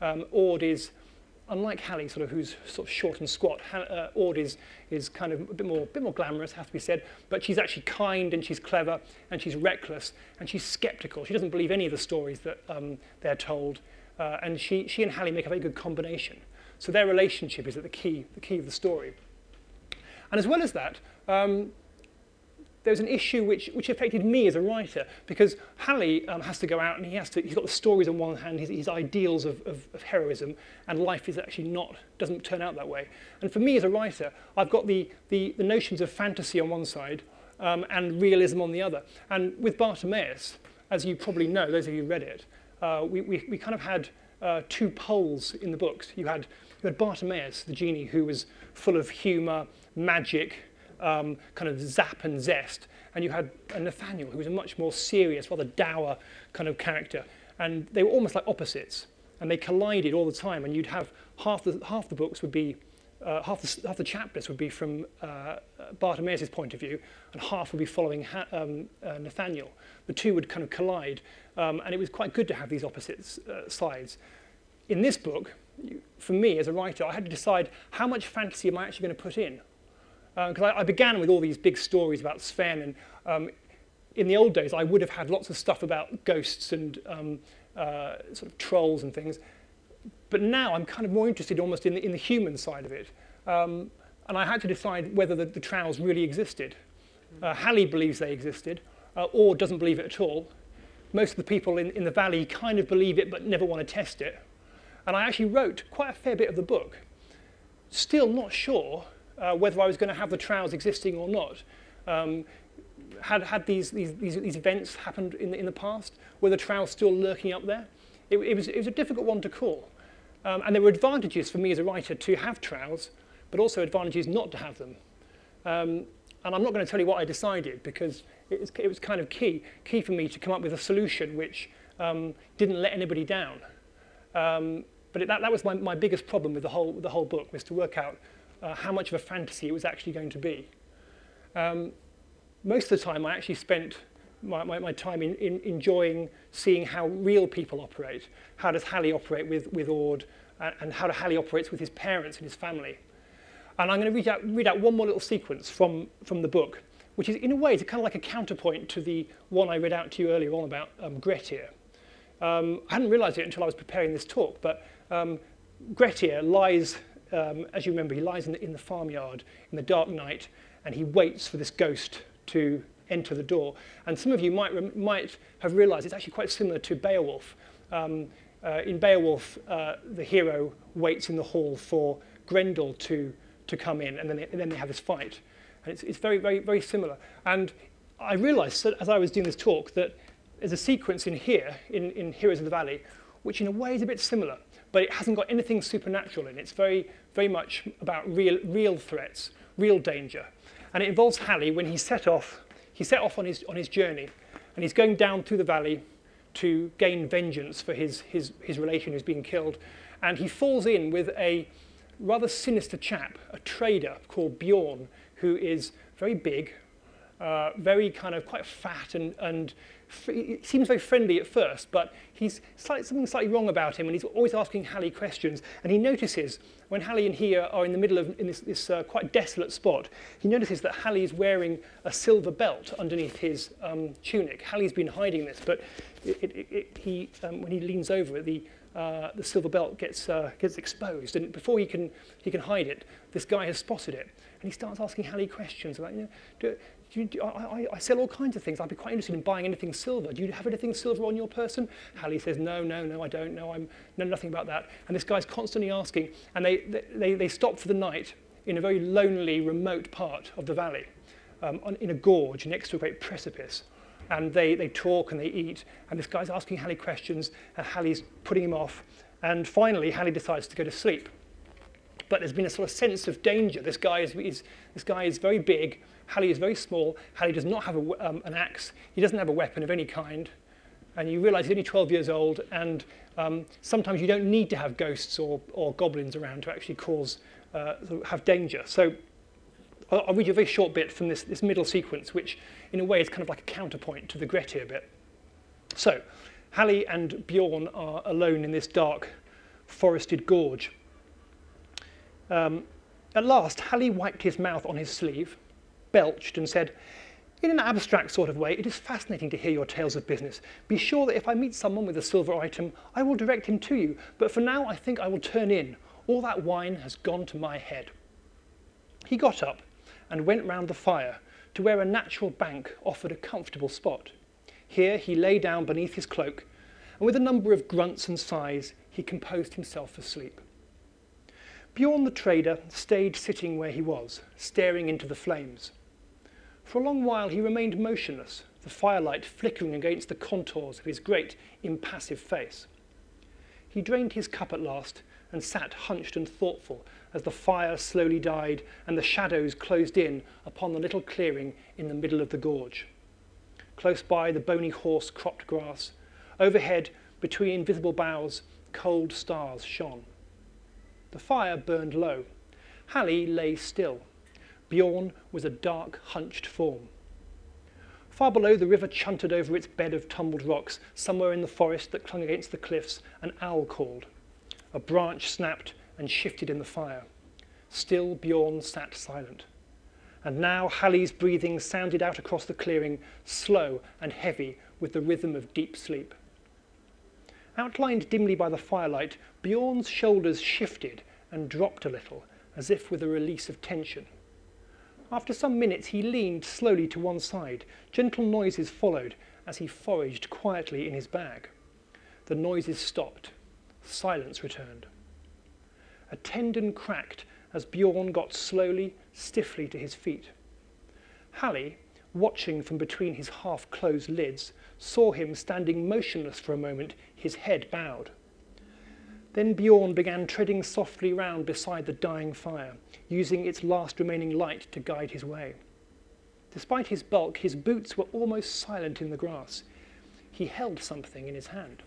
Um, Aud is, unlike Halli, sort of who's sort of short and squat, uh, Aud is, is kind of a bit more, bit more glamorous, has to be said, but she's actually kind and she's clever and she's reckless and she's skeptical. She doesn't believe any of the stories that um, they're told. Uh, and she, she and Halli make a very good combination. So their relationship is at the key, the key of the story. And as well as that, um, there's an issue which, which affected me as a writer because Halli um, has to go out and he has to, he's got the stories on one hand, his, his ideals of, of, of heroism, and life is actually not, doesn't turn out that way. And for me as a writer, I've got the, the, the notions of fantasy on one side um, and realism on the other. And with Bartimaeus, as you probably know, those of you who read it, uh, we, we, we kind of had uh, two poles in the books. You had, you had Bartimaeus, the genie, who was full of humour, magic, um, kind of zap and zest. And you had a Nathaniel, who was a much more serious, rather dour kind of character. And they were almost like opposites. And they collided all the time. And you'd have half the, half the books would be, uh, half, the, half the chapters would be from uh, Bartimaeus' point of view, and half would be following ha- um, uh, Nathaniel. The two would kind of collide. Um, and it was quite good to have these opposite uh, sides. In this book, for me as a writer, I had to decide how much fantasy am I actually going to put in because uh, I, I, began with all these big stories about Sven, and um, in the old days I would have had lots of stuff about ghosts and um, uh, sort of trolls and things, but now I'm kind of more interested almost in the, in the human side of it. Um, and I had to decide whether the, the Trows really existed. Uh, Halli believes they existed, uh, or doesn't believe it at all. Most of the people in, in the valley kind of believe it but never want to test it. And I actually wrote quite a fair bit of the book, still not sure uh, whether I was going to have the Trows existing or not. Um, had had these, these, these, events happened in the, in the past? Were the Trows still lurking up there? It, it, was, it was a difficult one to call. Um, and there were advantages for me as a writer to have Trows, but also advantages not to have them. Um, and I'm not going to tell you what I decided because it was, it was kind of key, key for me to come up with a solution which um, didn't let anybody down. Um, but it, that, that was my, my biggest problem with the whole, the whole book, was to work out uh, how much of a fantasy it was actually going to be. Um, most of the time, I actually spent my, my, my time in, in enjoying seeing how real people operate. How does Halli operate with, with Aud, uh, and how does Halli operates with his parents and his family. And I'm going to read out, read out one more little sequence from, from the book, which is, in a way, it's kind of like a counterpoint to the one I read out to you earlier on about um, Grettir. Um, I hadn't realized it until I was preparing this talk, but um, Grettir lies um, as you remember, he lies in the, in the farmyard in the dark night and he waits for this ghost to enter the door. And some of you might, might have realized it's actually quite similar to Beowulf. Um, uh, in Beowulf, uh, the hero waits in the hall for Grendel to, to come in, and then, they, and then they have this fight. And it's, it's very, very, very similar. And I realized as I was doing this talk that there's a sequence in here, in, in Heroes of the Valley, which in a way is a bit similar but it hasn't got anything supernatural in it. It's very, very much about real, real threats, real danger. And it involves Halli when he set off, he set off on his, on his journey, and he's going down through the valley to gain vengeance for his, his, his relation who's being killed. And he falls in with a rather sinister chap, a trader called Bjorn, who is very big, uh, very kind of quite fat and, and he seems very friendly at first, but he's slightly, something slightly wrong about him, and he's always asking Halli questions. And he notices when Halli and he are in the middle of in this, this uh, quite desolate spot, he notices that Halli is wearing a silver belt underneath his um, tunic. Halli's been hiding this, but it, it, it, he, um, when he leans over, the uh, the silver belt gets uh, gets exposed, and before he can he can hide it, this guy has spotted it, and he starts asking Halli questions about you know, do you, I, I sell all kinds of things. I'd be quite interested in buying anything silver. Do you have anything silver on your person? Halli says, no, no, no, I don't. No, I'm know nothing about that. And this guy's constantly asking, and they, they, they stop for the night in a very lonely, remote part of the valley, um, on, in a gorge next to a great precipice. And they, they talk and they eat, and this guy's asking Halli questions, and Halli's putting him off. And finally, Halli decides to go to sleep. But there's been a sort of sense of danger. This guy is, is, this guy is very big, Halli is very small. Halli does not have a, um, an axe. He doesn't have a weapon of any kind. And you realize he's only 12 years old, and um, sometimes you don't need to have ghosts or, or goblins around to actually cause, uh, have danger. So I'll, I'll read you a very short bit from this, this middle sequence, which in a way is kind of like a counterpoint to the Grettir bit. So, Halli and Bjorn are alone in this dark, forested gorge. Um, at last, Halli wiped his mouth on his sleeve belched and said, in an abstract sort of way, it is fascinating to hear your tales of business. Be sure that if I meet someone with a silver item, I will direct him to you. But for now, I think I will turn in. All that wine has gone to my head. He got up and went round the fire to where a natural bank offered a comfortable spot. Here he lay down beneath his cloak, and with a number of grunts and sighs, he composed himself for sleep. Bjorn the trader stayed sitting where he was, staring into the flames. For a long while he remained motionless, the firelight flickering against the contours of his great, impassive face. He drained his cup at last and sat hunched and thoughtful as the fire slowly died and the shadows closed in upon the little clearing in the middle of the gorge. Close by the bony horse cropped grass, overhead, between invisible boughs, cold stars shone. The fire burned low. Halli lay still, Bjorn was a dark, hunched form. Far below, the river chuntered over its bed of tumbled rocks. Somewhere in the forest that clung against the cliffs, an owl called. A branch snapped and shifted in the fire. Still, Bjorn sat silent. And now Halli's breathing sounded out across the clearing, slow and heavy with the rhythm of deep sleep. Outlined dimly by the firelight, Bjorn's shoulders shifted and dropped a little, as if with a release of tension. After some minutes he leaned slowly to one side. Gentle noises followed as he foraged quietly in his bag. The noises stopped. Silence returned. A tendon cracked as Bjorn got slowly, stiffly to his feet. Halli, watching from between his half-closed lids, saw him standing motionless for a moment, his head bowed. Then Bjorn began treading softly round beside the dying fire, using its last remaining light to guide his way. Despite his bulk, his boots were almost silent in the grass. He held something in his hand.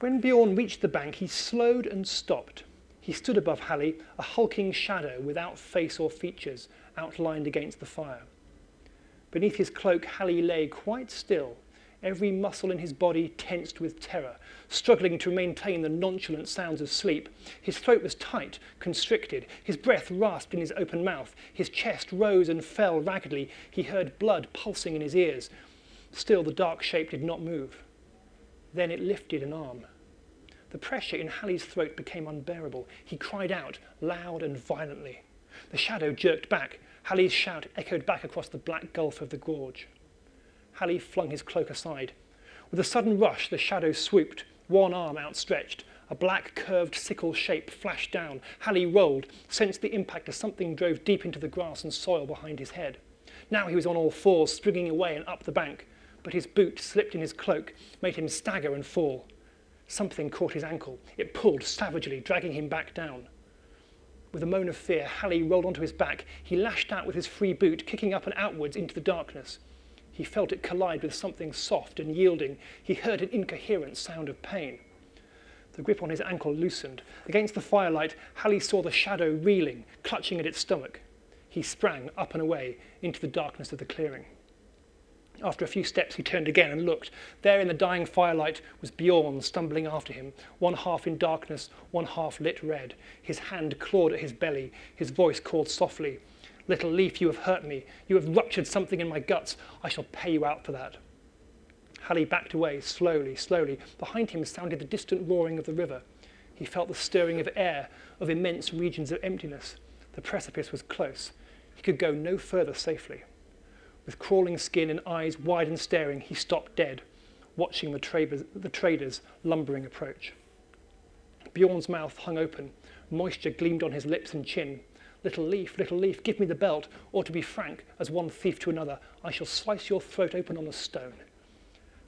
When Bjorn reached the bank, he slowed and stopped. He stood above Halli, a hulking shadow without face or features, outlined against the fire. Beneath his cloak, Halli lay quite still, every muscle in his body tensed with terror, struggling to maintain the nonchalant sounds of sleep. His throat was tight, constricted. His breath rasped in his open mouth. His chest rose and fell raggedly. He heard blood pulsing in his ears. Still, the dark shape did not move. Then it lifted an arm. The pressure in Halli's throat became unbearable. He cried out, loud and violently. The shadow jerked back. Halli's shout echoed back across the black gulf of the gorge. Halli flung his cloak aside. With a sudden rush, the shadow swooped, one arm outstretched. A black curved sickle shape flashed down. Halli rolled, sensed the impact as something drove deep into the grass and soil behind his head. Now he was on all fours, springing away and up the bank, but his boot slipped in his cloak, made him stagger and fall. Something caught his ankle. It pulled savagely, dragging him back down. With a moan of fear, Halli rolled onto his back. He lashed out with his free boot, kicking up and outwards into the darkness. He felt it collide with something soft and yielding. He heard an incoherent sound of pain. The grip on his ankle loosened. Against the firelight, Halli saw the shadow reeling, clutching at its stomach. he sprang up and away into the darkness of the clearing. After a few steps, he turned again and looked. There in the dying firelight was Bjorn stumbling after him, one half in darkness, one half lit red. His hand clawed at his belly, his voice called softly, Little leaf, you have hurt me. You have ruptured something in my guts. I shall pay you out for that. Halli backed away, slowly, slowly. Behind him sounded the distant roaring of the river. He felt the stirring of air, of immense regions of emptiness. The precipice was close. He could go no further safely. With crawling skin and eyes wide and staring, he stopped dead, watching the traders, the traders lumbering approach. Bjorn's mouth hung open. Moisture gleamed on his lips and chin. Little leaf, little leaf, give me the belt, or to be frank, as one thief to another, I shall slice your throat open on a stone.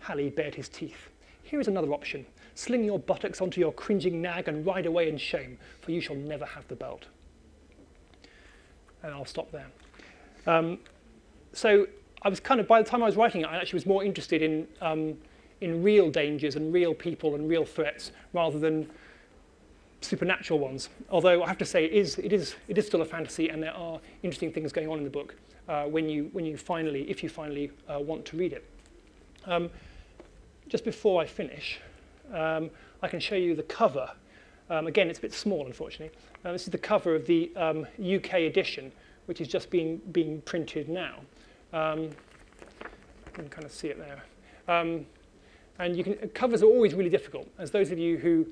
Halli bared his teeth. Here is another option. Sling your buttocks onto your cringing nag and ride away in shame, for you shall never have the belt. And I'll stop there. Um, so I was kind of, by the time I was writing it, I actually was more interested in, um, in real dangers and real people and real threats rather than supernatural ones. Although I have to say, it is, it is, it is still a fantasy and there are interesting things going on in the book uh, when, you, when you finally, if you finally uh, want to read it. Um, just before I finish, um, I can show you the cover. Um, again, it's a bit small, unfortunately. Uh, this is the cover of the um, UK edition, which is just being, being printed now. Um, you can kind of see it there. Um, and you can, covers are always really difficult. As those of you who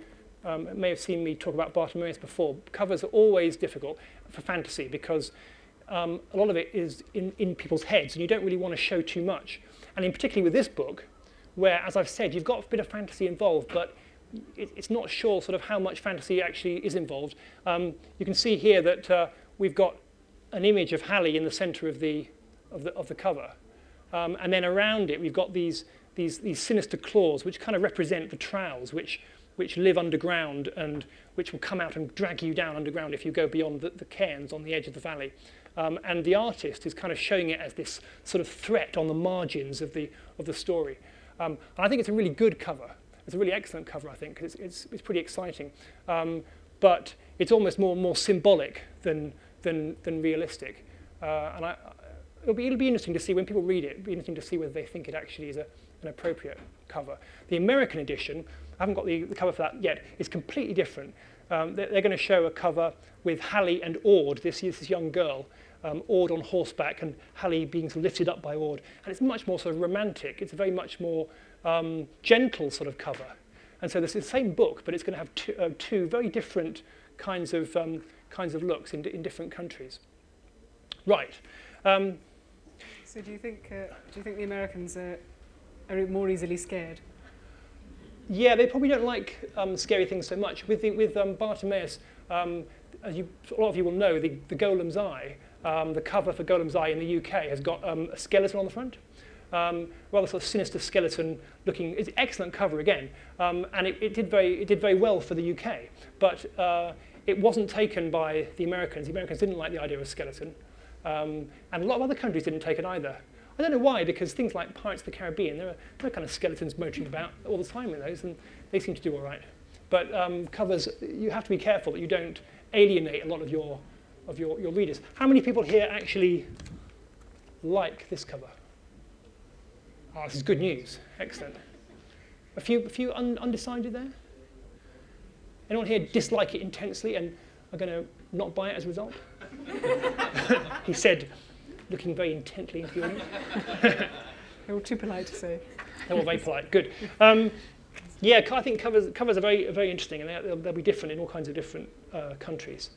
um, may have seen me talk about Bartimaeus before, covers are always difficult for fantasy because um, a lot of it is in, in people's heads and you don't really want to show too much. And in particularly with this book, where, as I've said, you've got a bit of fantasy involved, but it, it's not sure sort of how much fantasy actually is involved. Um, you can see here that uh, we've got an image of Halli in the center of the, of the, of the cover. Um, and then around it, we've got these, these, these sinister claws, which kind of represent the trows, which, which live underground and which will come out and drag you down underground if you go beyond the, the cairns on the edge of the valley. Um, and the artist is kind of showing it as this sort of threat on the margins of the, of the story. Um, and I think it's a really good cover. It's a really excellent cover, I think, it's, it's, it's pretty exciting. Um, but it's almost more, more symbolic than, than, than realistic. Uh, and I, it'll, be, it'll be interesting to see, when people read it, it'll be interesting to see whether they think it actually is a, an appropriate cover. The American edition, I haven't got the, the cover for that yet, is completely different. Um, they're, they're going to show a cover with Halli and Aud, this, this young girl, um, Aud on horseback and Halli being sort of lifted up by Aud. And it's much more sort of romantic. It's a very much more um, gentle sort of cover. And so this is the same book, but it's going to have two, uh, two very different kinds of, um, kinds of looks in, in different countries. Right. Um, so do you think, uh, do you think the Americans are, are more easily scared? Yeah, they probably don't like um, scary things so much. With, the, with um, Bartimaeus, um, as you, a lot of you will know, the, the Golem's Eye um, the cover for Golem's Eye in the UK has got um, a skeleton on the front. Um, rather sort of sinister skeleton looking, it's excellent cover again, um, and it, it, did very, it did very well for the UK, but uh, it wasn't taken by the Americans. The Americans didn't like the idea of a skeleton, um, and a lot of other countries didn't take it either. I don't know why, because things like Pirates of the Caribbean, there are, there are kind of skeletons motoring about all the time in those, and they seem to do all right. But um, covers, you have to be careful that you don't alienate a lot of your of your, your readers. How many people here actually like this cover? Oh, this is good news. Excellent. A few, a few un undecided there? Anyone here dislike it intensely and are going to not buy it as a result? [LAUGHS] he said, looking very intently into your [LAUGHS] They were too polite to say. They were very polite. Good. Um, yeah, I think covers, covers are very, very interesting, and they'll, they'll be different in all kinds of different uh, countries.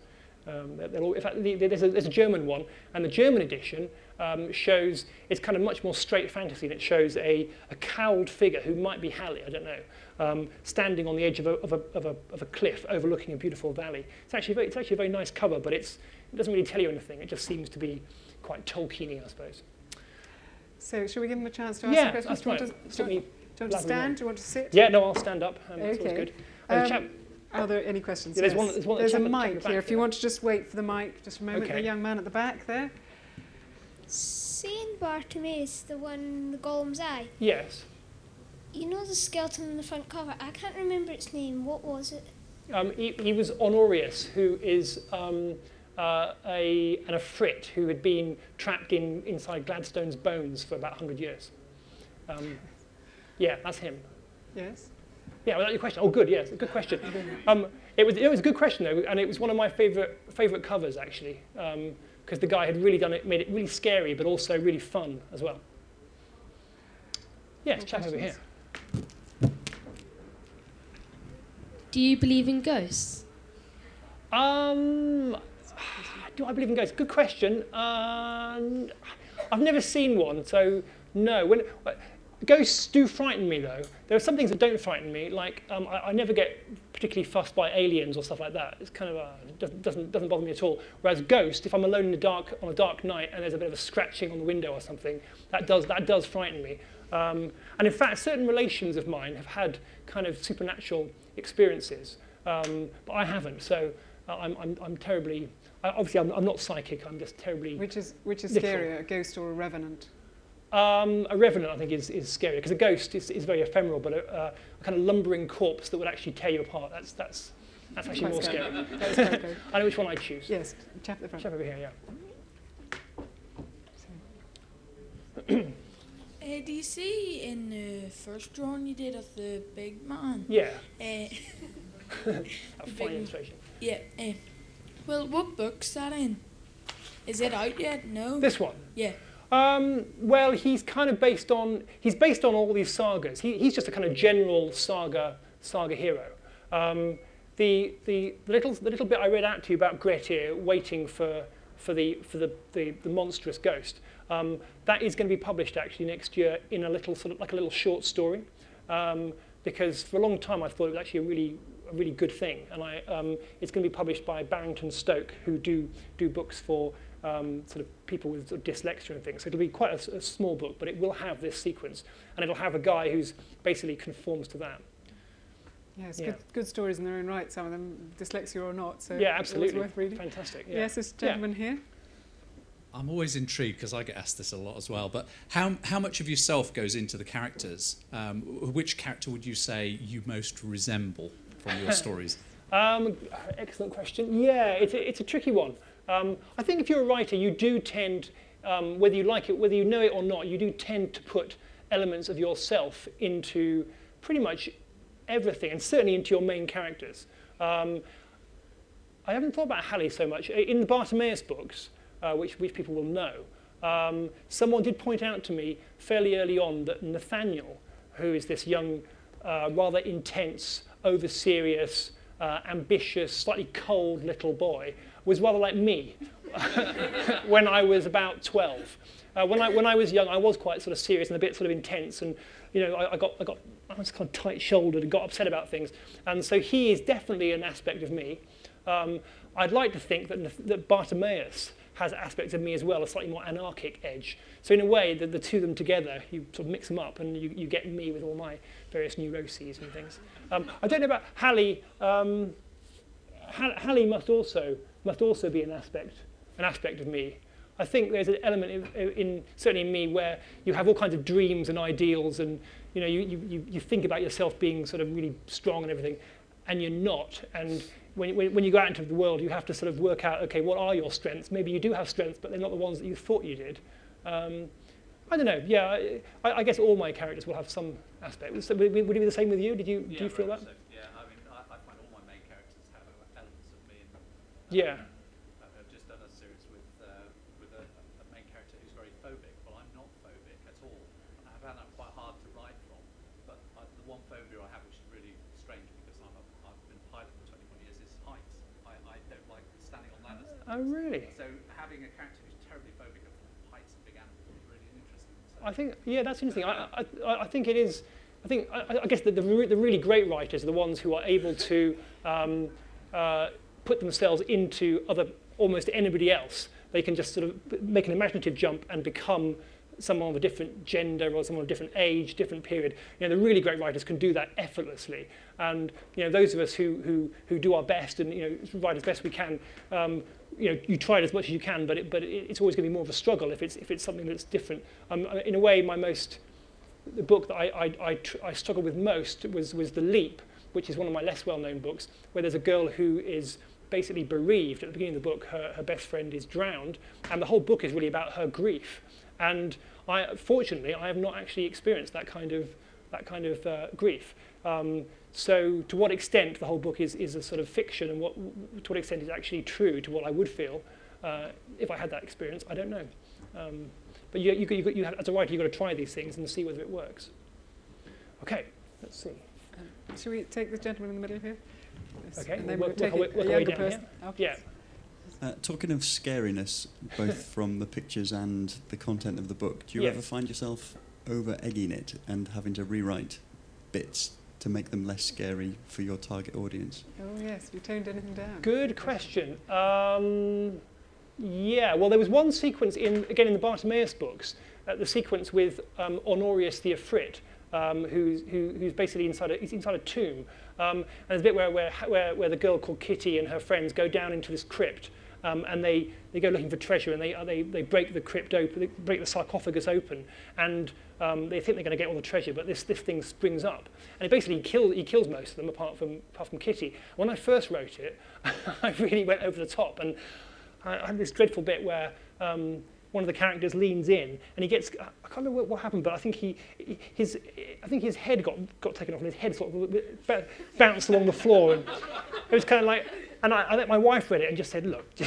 Um, all, in fact, there's a, there's a German one, and the German edition um, shows, it's kind of much more straight fantasy, and it shows a, a cowled figure who might be Halli, I don't know, um, standing on the edge of a, of, a, of, a, of a cliff overlooking a beautiful valley. It's actually, very, it's actually a very nice cover, but it's, it doesn't really tell you anything. It just seems to be quite Tolkien I suppose. So, should we give him a chance to ask yeah, a question? That's right. Do you want to, do you want to stand? Do you want to sit? Yeah, no, I'll stand up. Um, okay. That's good. Um, chap, are there any questions? Yeah, there's yes. one, there's one there's a mic here. If you want to just wait for the mic just a moment. Okay. The young man at the back there. Seeing Bartimaeus, the one, the Golem's eye. Yes. You know the skeleton in the front cover? I can't remember its name. What was it? Um, he, he was Honorius, who is um, uh, a, and a Frit who had been trapped in, inside Gladstone's bones for about 100 years. Um, yeah, that's him. Yes. Yeah, was that your question? Oh, good. Yes, good question. Um, it was it was a good question though, and it was one of my favorite favorite covers actually, because the guy had really done it, made it really scary, but also really fun as well. Yes, More chap over here. Do you believe in ghosts? Um, [SIGHS] do I believe in ghosts? Good question. Um, I've never seen one, so no. When ghosts do frighten me, though. There are some things that don't frighten me. Like um, I, I never get particularly fussed by aliens or stuff like that. It's kind of uh, doesn't, doesn't doesn't bother me at all. Whereas ghosts, if I'm alone in the dark on a dark night and there's a bit of a scratching on the window or something, that does that does frighten me. Um, and in fact, certain relations of mine have had kind of supernatural experiences, um, but I haven't. So uh, I'm, I'm, I'm terribly, I- obviously I'm, I'm not psychic, I'm just terribly, Which is which is Literal. scarier, a ghost or a revenant? um, a revenant I think is, is scary, because a ghost is, is very ephemeral, but a, uh, a kind of lumbering corpse that would actually tear you apart, that's, that's, that's actually more scary. [LAUGHS] scary. I know which one I choose. Yes, chap at the front. Chap over here, yeah. [CLEARS THROAT] Uh, do you see in the first drawing you did of the big man? Yeah, Uh, [LAUGHS] a fine big- illustration. yeah. Uh, well, what book's that in? Is it out yet? No. This one? Yeah. Um, well, he's kind of based on he's based on all these sagas. He, he's just a kind of general saga saga hero. Um, the, the the little the little bit I read out to you about Grettir waiting for for the for the the, the monstrous ghost. Um, that is going to be published actually next year in a little sort of like a little short story. Um, because for a long time I thought it was actually a really a really good thing, and I, um, it's going to be published by Barrington Stoke, who do do books for um, sort of people with sort of dyslexia and things. So it'll be quite a small book, but it will have this sequence, and it'll have a guy who's basically conforms to that. Yes, Yeah. good, good stories in their own right, some of them, dyslexia or not. So yeah, absolutely, worth reading. fantastic. Yeah. Yes, this gentleman here. I'm always intrigued because I get asked this a lot as well. But how how much of yourself goes into the characters? Um, which character would you say you most resemble from your [LAUGHS] stories? Um, excellent question. Yeah, it's a, it's a tricky one. Um, I think if you're a writer, you do tend, um, whether you like it, whether you know it or not, you do tend to put elements of yourself into pretty much everything, and certainly into your main characters. Um, I haven't thought about Halli so much. In the Bartimaeus books, uh, which, which people will know, um, someone did point out to me fairly early on that Nathaniel, who is this young, uh, rather intense, over serious, uh, ambitious, slightly cold little boy, was rather like me [LAUGHS] when I was about 12. Uh, when, I, when I was young, I was quite sort of serious and a bit sort of intense, and you know, I, I got, I got, I was kind of tight-shouldered and got upset about things. And so he is definitely an aspect of me. Um, I'd like to think that, that Bartimaeus has aspects of me as well, a slightly more anarchic edge. So in a way, the, the two of them together, you sort of mix them up, and you, you get me with all my various neuroses and things. Um, I don't know about Halli. Um, Halli must also must also be an aspect an aspect of me. I think there's an element in, in certainly in me where you have all kinds of dreams and ideals, and you know you, you, you- think about yourself being sort of really strong and everything, and you're not. And when, when, when you go out into the world, you have to sort of work out, okay, what are your strengths? Maybe you do have strengths, but they're not the ones that you thought you did. Um, I don't know. Yeah, I, I guess all my characters will have some aspect. So would, it- would it be the same with you? Did you do you feel that? So, yeah, I mean, I, I find all my main characters have elements of me in them. Yeah. I- I've just done a series with uh, with a, a main character who's very phobic. Well, I'm not phobic at all. And I found that quite hard to write from. But I, the one phobia I have, which is really strange because I'm a, I've been a pilot for 21 years, is heights. I, I don't like standing on ladders. Oh, really? So having a character who's terribly phobic of heights and big animals is really interesting. So I think, yeah, that's interesting. I, I, I- think it is. I think, I, I guess the, the, re- the really great writers are the ones who are able to um, uh, put themselves into other, almost anybody else. They can just sort of make an imaginative jump and become someone of a different gender or someone of a different age, different period. You know, the really great writers can do that effortlessly. And you know, those of us who, who, who do our best and you know, write as best we can, um, you know, you try it as much as you can, but, it, but it, it's always going to be more of a struggle if it's, if it's something that's different. Um, in a way, my most, the book that I, I, I, I struggled with most was, was The Leap, which is one of my less well-known books, where there's a girl who is basically bereaved. At the beginning of the book, her, her best friend is drowned, and the whole book is really about her grief. And I, fortunately, I have not actually experienced that kind of that kind of uh, grief. Um, so, to what extent the whole book is, is a sort of fiction, and what, to what extent is actually true to what I would feel uh, if I had that experience, I don't know. Um, but you, you, you, you have, as a writer, you've got to try these things and see whether it works. Okay, let's see. Should we take this gentleman in the middle here? Yes. Okay, And then we'll we'll work- take work it- our way- a work our way younger down person. Yeah. Uh, talking of scariness, both [LAUGHS] from the pictures and the content of the book, do you Yeah. ever find yourself over egging it and having to rewrite bits to make them less scary for your target audience? Oh yes, have you toned anything down? Good question. Um, yeah, well, there was one sequence in again in the Bartimaeus books, uh, the sequence with um, Honorius the Ifrit, um, who's, who, who's basically inside a, he's inside a tomb. Um, and there's a bit where, where, where, where the girl called Kitty and her friends go down into this crypt um, and they, they go looking for treasure and they, uh, they, they break the crypt open, they break the sarcophagus open and um, they think they're going to get all the treasure, but this, this thing springs up. And it basically kill, he kills most of them apart from, apart from Kitty. When I first wrote it, [LAUGHS] I really went over the top and I I had this dreadful bit where um, one of the characters leans in and he gets I can't remember what, what happened but I think he his I think his head got got taken off and his head sort of bounced along the floor and it was kind of like and I, I let my wife read it and just said look [LAUGHS]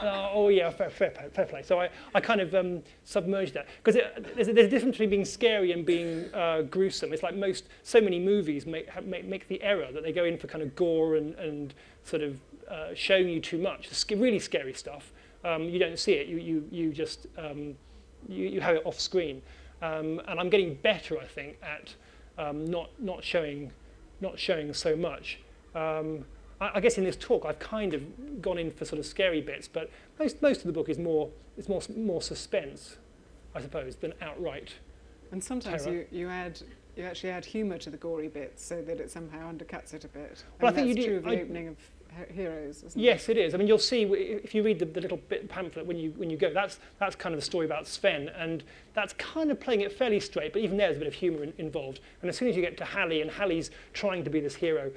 Uh, oh yeah, fair, fair, fair play. So I, I kind of um, submerged that because there's, a- there's a difference between being scary and being uh, gruesome. It's like most, so many movies make, make make the error that they go in for kind of gore and, and sort of uh, showing you too much. Sc- really scary stuff, um, you don't see it. You you you just um, you, you have it off screen. Um, and I'm getting better, I think, at um, not not showing not showing so much. Um, I, I guess in this talk I've kind of gone in for sort of scary bits, but most most of the book is more it's more more suspense, I suppose, than outright. And sometimes Terror. you, you add you actually add humour to the gory bits so that it somehow undercuts it a bit. Well, I And think you that's do- true of the I- opening of Heroes, isn't Yes, it is. I mean, you'll see if you read the, the little bit pamphlet when you when you go. That's that's kind of the story about Sven, and that's kind of playing it fairly straight. But even there's a bit of humour in, involved. And as soon as you get to Halli, and Halli's trying to be this hero,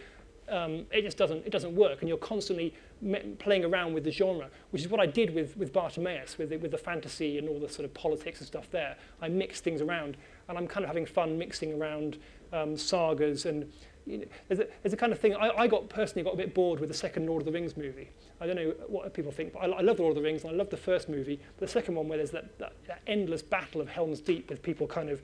um, it just doesn't it doesn't work. And you're constantly playing around with the genre, which is what I did with with Bartimaeus, with the, with the fantasy and all the sort of politics and stuff there. I mixed things around, and I'm kind of having fun mixing around um, sagas and you know, there's, a, there's a kind of thing, I, I got personally got a bit bored with the second Lord of the Rings movie. I don't know what people think, but I, I love Lord of the Rings and I love the first movie. But the second one where there's that, that, that endless battle of Helm's Deep with people kind of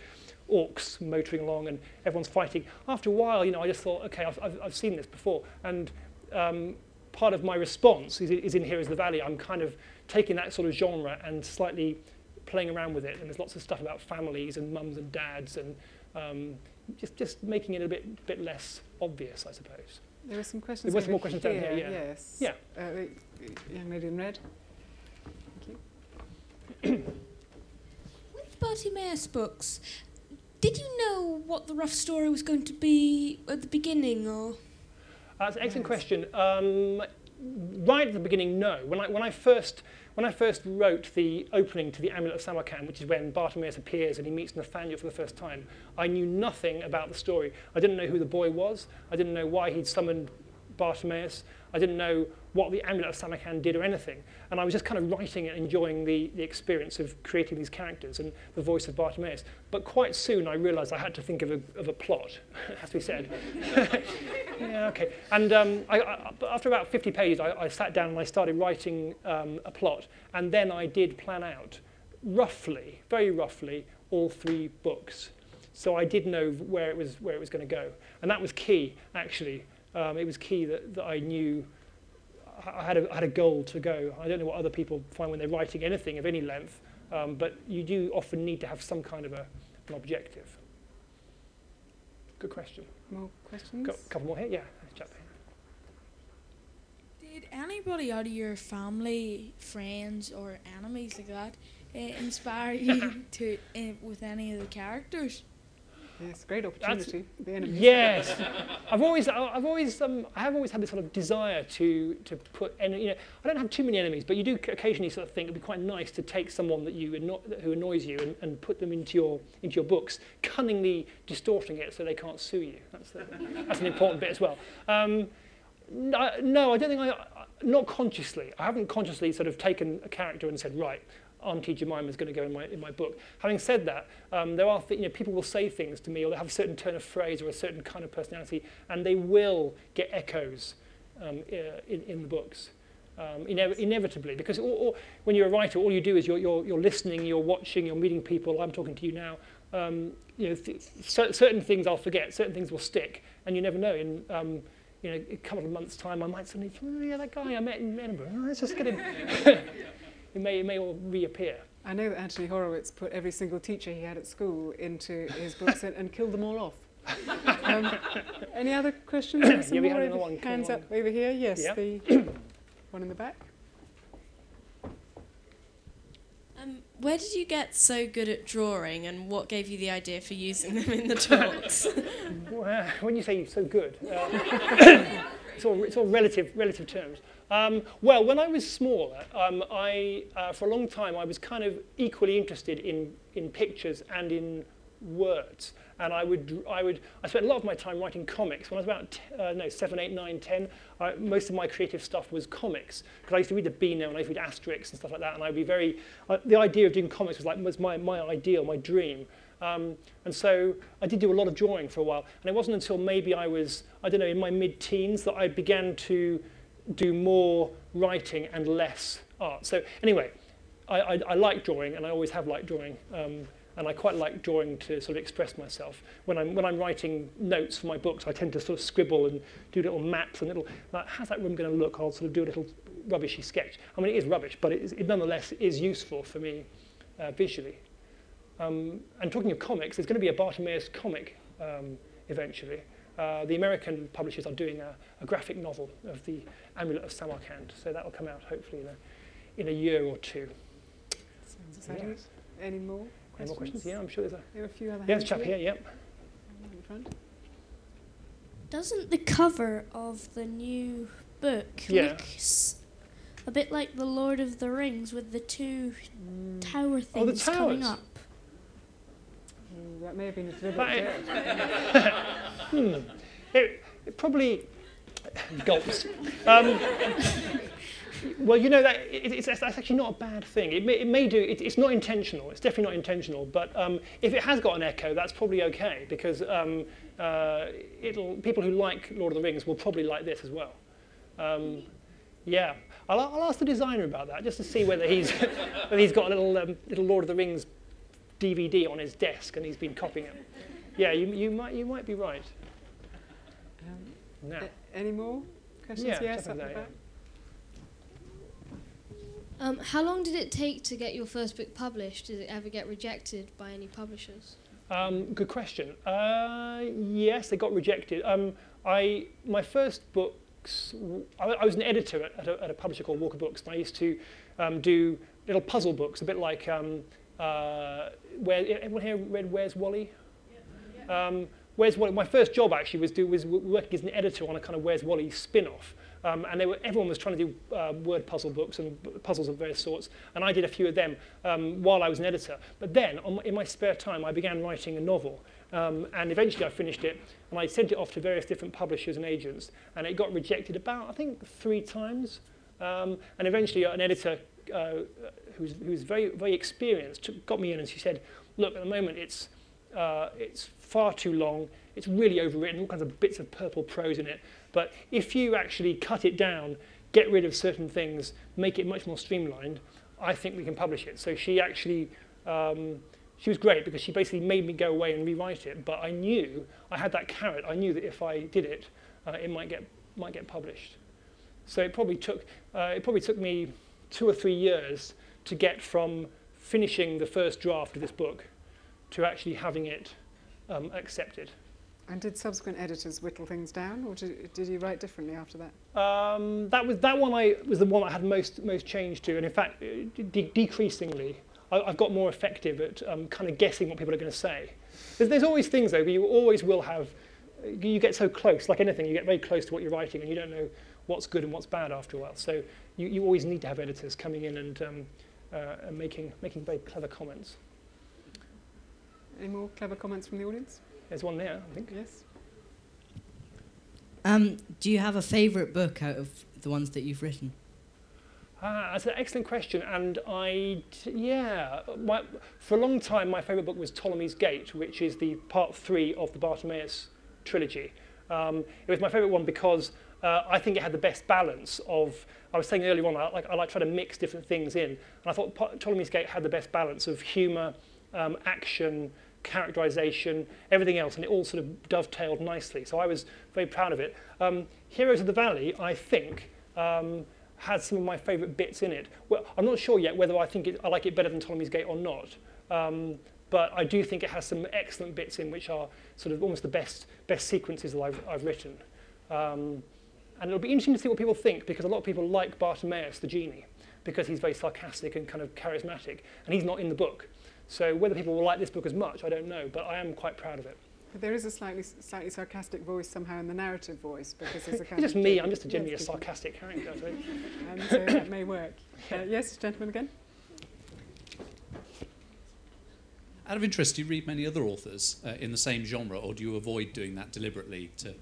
orcs motoring along and everyone's fighting. After a while, you know, I just thought, okay, I've, I've, I've seen this before. And um, part of my response is, is in Heroes of the Valley. I'm kind of taking that sort of genre and slightly playing around with it. And there's lots of stuff about families and mums and dads and um, just, just making it a bit, bit less obvious, I suppose. There were some questions. There were some more questions down here, yeah. Yes. Yeah. Uh, the young lady in red. Thank you. With Bartimaeus books, did you know what the rough story was going to be at the beginning, or That's an excellent Yes. question. Um, right at the beginning, no. When I, when, I first, when I first wrote the opening to the Amulet of Samarkand, which is when Bartimaeus appears and he meets Nathaniel for the first time, I knew nothing about the story. I didn't know who the boy was. I didn't know why he'd summoned Bartimaeus. I didn't know what the Amulet of Samarkand did or anything. And I was just kind of writing and enjoying the, the experience of creating these characters and the voice of Bartimaeus. But quite soon I realized I had to think of a, of a plot, [LAUGHS] to be said. [LAUGHS] yeah, okay. And um, I, I, after about 50 pages, I, I sat down and I started writing um, a plot. And then I did plan out, roughly, very roughly, all three books. So I did know where it was, where it was going to go. And that was key, actually. Um, it was key that, that I knew I I had, a, I had a goal to go. I don't know what other people find when they're writing anything of any length, um, but you do often need to have some kind of a, an objective. Good question. More questions? Got a couple more here? Yeah, chap here. Did anybody out of your family, friends, or enemies like that uh, inspire you [LAUGHS] to uh, with any of the characters? Yes, great opportunity. The enemy. Yes, [LAUGHS] I've always, I've always, um, I have always had this sort of desire to to put, any, you know, I don't have too many enemies, but you do occasionally sort of think it'd be quite nice to take someone that you anno- who annoys you and, and put them into your into your books, cunningly distorting it so they can't sue you. That's the, that's an important bit as well. Um, No, no, I don't think I- not consciously. I haven't consciously sort of taken a character and said, right, Auntie Jemima is going to go in my, in my book. Having said that, um, there are, you know, people will say things to me or they have a certain turn of phrase or a certain kind of personality and they will get echoes um, in, in the books. Um, inev- inevitably, because all, all, when you're a writer, all you do is you're, you're, you're listening, you're watching, you're meeting people. I'm talking to you now. Um, you know, th- certain things I'll forget, certain things will stick, and you never know. In um, you know, a couple of months' time, I might suddenly, oh, yeah, that guy I met in Edinburgh. Oh, let's just get him. [LAUGHS] [LAUGHS] it may, it may all reappear. I know that Anthony Horowitz put every single teacher he had at school into his books and, and killed them all off. [LAUGHS] Um, any other questions? Have some Yeah, we more had another one come Hands on. up over here. Yes, Yeah. the [COUGHS] one in the back. Um, where did you get so good at drawing, and what gave you the idea for using them in the talks? [LAUGHS] [LAUGHS] When you say so good, uh, [COUGHS] [COUGHS] it's, all, it's all relative, relative terms. Um, well, when I was smaller, um, I, uh, for a long time, I was kind of equally interested in, in pictures and in words. And I would, I would, I spent a lot of my time writing comics. When I was about, uh, no, seven, eight, nine, ten, I, most of my creative stuff was comics. Because I used to read the Beano and I used to read Asterix and stuff like that. And I'd be very, uh, the idea of doing comics was like, was my, my ideal, my dream. Um, and so I did do a lot of drawing for a while. And it wasn't until maybe I was, I don't know, in my mid-teens that I began to do more writing and less art. So anyway, I, I, I like drawing and I always have liked drawing. Um, and I quite like drawing to sort of express myself. When I'm, when I'm writing notes for my books, I tend to sort of scribble and do little maps and little, like, how's that room going to look? I'll sort of do a little rubbishy sketch. I mean, it is rubbish, but it, is, it nonetheless is useful for me uh, visually. Um, and talking of comics, there's going to be a Bartimaeus comic um, eventually. Uh, the American publishers are doing a, a graphic novel of the Amulet of Samarkand, so that will come out hopefully in a, in a year or two. Sounds exciting. Yes. Any more Any questions? more questions? Yeah, I'm sure there's a, There are a few other yeah, there's a chap here, yep. in front. Doesn't the cover of the new book Yeah. look a bit like the Lord of the Rings with the two Mm, tower Oh, the things coming up? mm, that may have been a deliberate That- joke. [LAUGHS] hmm. It, it probably gulps. Um, well, you know that it, it's that's actually not a bad thing. It may, it may do. It, it's not intentional. It's definitely not intentional. But um, if it has got an echo, that's probably okay because um, uh, it'll people who like Lord of the Rings will probably like this as well. Um, yeah, I'll, I'll ask the designer about that just to see whether he's [LAUGHS] whether he's got a little um, little Lord of the Rings DVD on his desk and he's been copying it. Yeah, you, you might you might be right. Now, a- any more questions? Yeah, yes, chap up over the back. Um, how long did it take to get your first book published? Did it ever get rejected by any publishers? um, good question. Uh, yes, they got rejected. Um, I my first books. I, I was an editor at, at, a, at a publisher called Walker Books, and I used to um, do little puzzle books, a bit like um, uh, where everyone here read Where's Wally? Um, Where's Wally? My first job actually was, do, was working as an editor on a kind of Where's Wally spin-off. Um, and were, everyone was trying to do uh, word puzzle books and puzzles of various sorts. And I did a few of them um, while I was an editor. But then, on in my spare time, I began writing a novel. Um, and eventually I finished it. And I sent it off to various different publishers and agents. And it got rejected about, I think, three times. Um, and eventually an editor uh, who's, who's very, very experienced got me in and she said, look, at the moment it's, uh, it's far too long. It's really overwritten, all kinds of bits of purple prose in it. But if you actually cut it down, get rid of certain things, make it much more streamlined, I think we can publish it. So she actually, um, she was great because she basically made me go away and rewrite it. But I knew, I had that carrot. I knew that if I did it, uh, it might get, might get published. So it probably took, uh, it probably took me two or three years to get from finishing the first draft of this book to actually having it um, accepted. And did subsequent editors whittle things down, or did, did you write differently after that? Um, that was that one. I was the one I had most most change to, and in fact, uh, de- decreasingly, I, I've got more effective at um, kind of guessing what people are going to say. There's, there's always things though, but you always will have. You get so close, like anything, you get very close to what you're writing, and you don't know what's good and what's bad after a while. So you, you always need to have editors coming in and, um, uh, and making making very clever comments. Any more clever comments from the audience? There's one there, I think. Yes. Um, do you have a favourite book out of the ones that you've written? Ah, that's an excellent question, and I, yeah, my, for a long time my favourite book was Ptolemy's Gate, which is the part three of the Bartimaeus trilogy. Um, it was my favourite one because uh, I think it had the best balance of, I was saying earlier on, I like, I like trying to mix different things in, and I thought Ptolemy's Gate had the best balance of humour, um, action, characterization, everything else, and it all sort of dovetailed nicely. So I was very proud of it. Um, Heroes of the Valley, I think, um, some of my favourite bits in it. Well, I'm not sure yet whether I think it, I like it better than Ptolemy's Gate or not. Um, but I do think it has some excellent bits in which are sort of almost the best best sequences that I've, I've written. Um, and it'll be interesting to see what people think because a lot of people like Bartimaeus, the genie, because he's very sarcastic and kind of charismatic, and he's not in the book. So whether people will like this book as much, I don't know, but I am quite proud of it. But there is a slightly slightly sarcastic voice somehow in the narrative voice because there's a kind [LAUGHS] It's just of me, I'm just a yes, generally a sarcastic character. I think. [LAUGHS] Um, so that may work. Uh, yes, gentleman again. Out of interest, do you read many other authors uh, in the same genre, or do you avoid doing that deliberately? To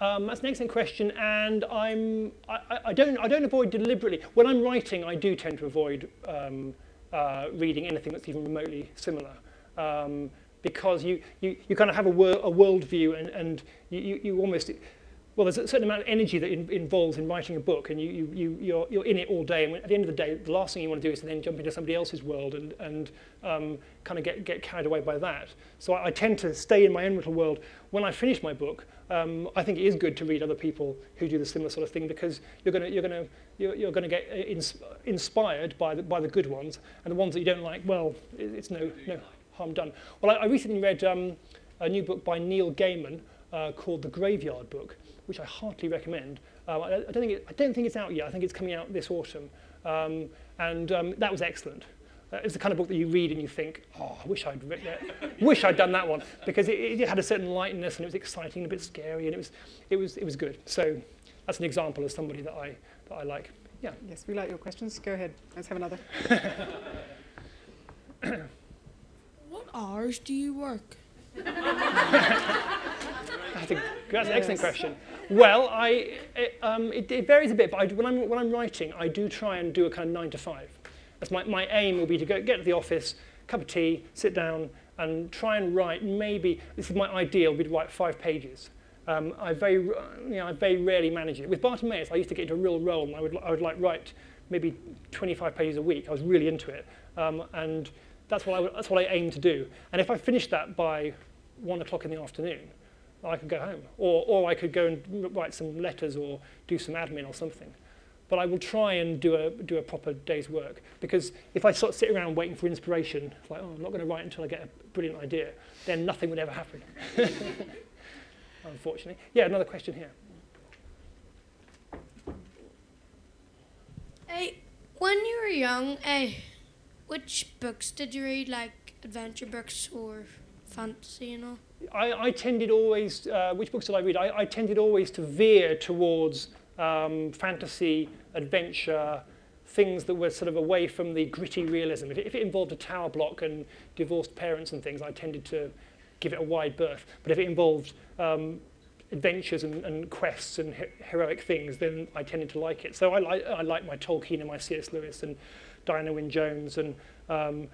Um, that's an excellent question, and I'm I, I- I don't I don't avoid deliberately. When I'm writing, I do tend to avoid um, uh, reading anything that's even remotely similar, um, because you, you, you kind of have a, wor- a worldview, and, and you, you, you almost well, there's a certain amount of energy that in, involves in writing a book, and you, you, you, you're, you're in it all day. And at the end of the day, the last thing you want to do is to then jump into somebody else's world and, and um, kind of get, get carried away by that. So I, I tend to stay in my own little world. When I finish my book, um, I think it is good to read other people who do the similar sort of thing because you're going to you're going to you're, you're going to get uh, ins- inspired by the, by the good ones, and the ones that you don't like, well, it, it's no no harm done. Well, I, I recently read um, a new book by Neil Gaiman uh, called The Graveyard Book, which I heartily recommend. Um, I, I don't think it, I don't think it's out yet. I think it's coming out this autumn, um, and um, that was excellent. Uh, it's the kind of book that you read and you think, oh, I wish I'd written it. [LAUGHS] wish I'd done that one because it, it had a certain lightness and it was exciting and a bit scary and it was it was it was good. So that's an example of somebody that I that I like. Yeah. Yes, we like your questions. Go ahead. Let's have another. [LAUGHS] What hours do you work? [LAUGHS] That's, a, that's an excellent question. Well, I, it, um, it, it varies a bit, but I, when, I'm, when I'm writing, I do try and do a kind of nine to five. That's my, my aim will be to go, get to the office, cup of tea, sit down, and try and write maybe, this is my ideal, would be to write five pages. Um, I, very, you know, I very rarely manage it. With Bartimaeus, I used to get into a real role, and I would, I would like write maybe 25 pages a week. I was really into it. Um, and that's what, I, that's what I aim to do. And if I finished that by one o'clock in the afternoon, I could go home. Or, or I could go and write some letters or do some admin or something. But I will try and do a, do a proper day's work. Because if I sort of sit around waiting for inspiration, it's like, oh, I'm not going to write until I get a brilliant idea, then nothing would ever happen. [LAUGHS] Unfortunately. Yeah, another question here. Hey, when you were young, eh, which books did you read, like adventure books or fantasy and all? I, I tended always, uh, which books did I read? I, I tended always to veer towards um, fantasy, adventure, things that were sort of away from the gritty realism. If it, if it involved a tower block and divorced parents and things, I tended to give it a wide berth. But if it involved um, adventures and, and quests and he- heroic things, then I tended to like it. So I, like I like my Tolkien and my C.S. Lewis and Diana Wynne Jones. And um,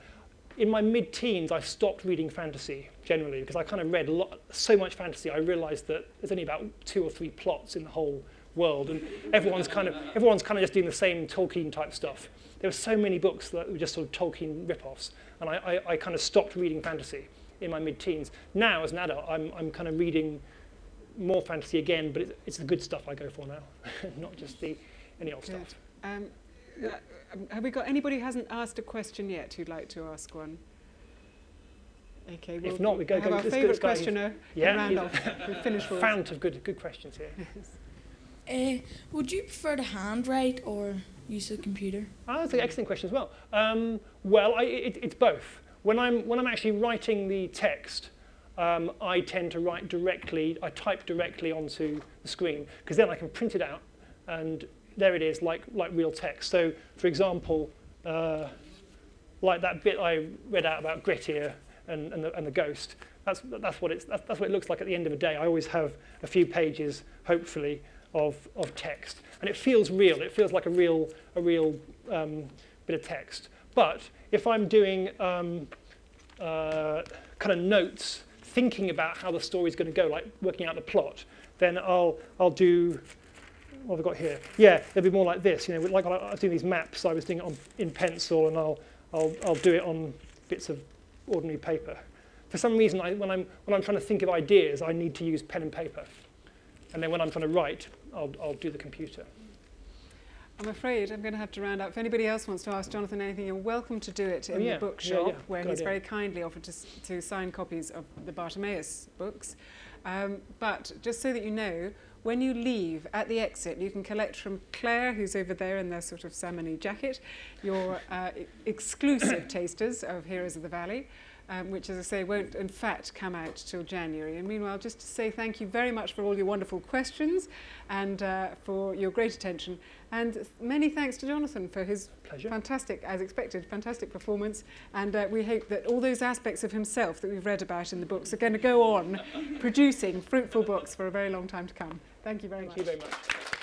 in my mid-teens, I stopped reading fantasy generally because I kind of read a lot, so much fantasy. I realised that there's only about two or three plots in the whole world, and everyone's kind of everyone's kind of just doing the same Tolkien type stuff. There were so many books that were just sort of Tolkien rip-offs, and I, I, I kind of stopped reading fantasy in my mid-teens. Now, as an adult, I'm, I'm kind of reading more fantasy again, but it's, it's the good stuff I go for now, [LAUGHS] not just the any old Good. stuff. Um, um, have we got anybody who hasn't asked a question yet who'd like to ask one? Okay, If not, we go- have go- our favourite questioner. Yeah, round he's- off. We've finished with Fount of good good questions here. [LAUGHS] Uh, would you prefer to handwrite or use a computer? Ah, that's an excellent question as well. Um, well, I, it, it's both. When I'm, when I'm actually writing the text, um, I tend to write directly, I type directly onto the screen, because then I can print it out, and there it is, like, like real text. So, for example, uh, like that bit I read out about Grettir and, and, the, and the ghost. That's, that's, what it's, that's, that's what it looks like at the end of a day. I always have a few pages, hopefully, of, of text. And it feels real. It feels like a real, a real um, bit of text. But if I'm doing um, uh, kind of notes, thinking about how the story's going to go, like working out the plot, then I'll, I'll do, what have I got here? Yeah, it'll be more like this. You know, like I was doing these maps, I was doing it on, in pencil, and I'll, I'll, I'll do it on bits of ordinary paper. For some reason, I, when, I'm, when I'm trying to think of ideas, I need to use pen and paper. And then when I'm trying to write, I'll, I'll do the computer. I'm afraid I'm going to have to round up. If anybody else wants to ask Jonathan anything, you're welcome to do it in Oh, yeah. the bookshop, Yeah, yeah. where Good he's idea. very kindly offered to, to sign copies of the Bartimaeus books. Um, but just so that you know, when you leave at the exit, you can collect from Claire, who's over there in their sort of salmon jacket, your uh, exclusive [COUGHS] tasters of Heroes of the Valley. Um, which, as I say, won't in fact come out till January. And meanwhile, just to say thank you very much for all your wonderful questions and uh, for your great attention. And many thanks to Jonathan for his Pleasure. fantastic, as expected, fantastic performance. And uh, we hope that all those aspects of himself that we've read about in the books are going to go on producing fruitful books for a very long time to come. Thank you very Thank much. you very much.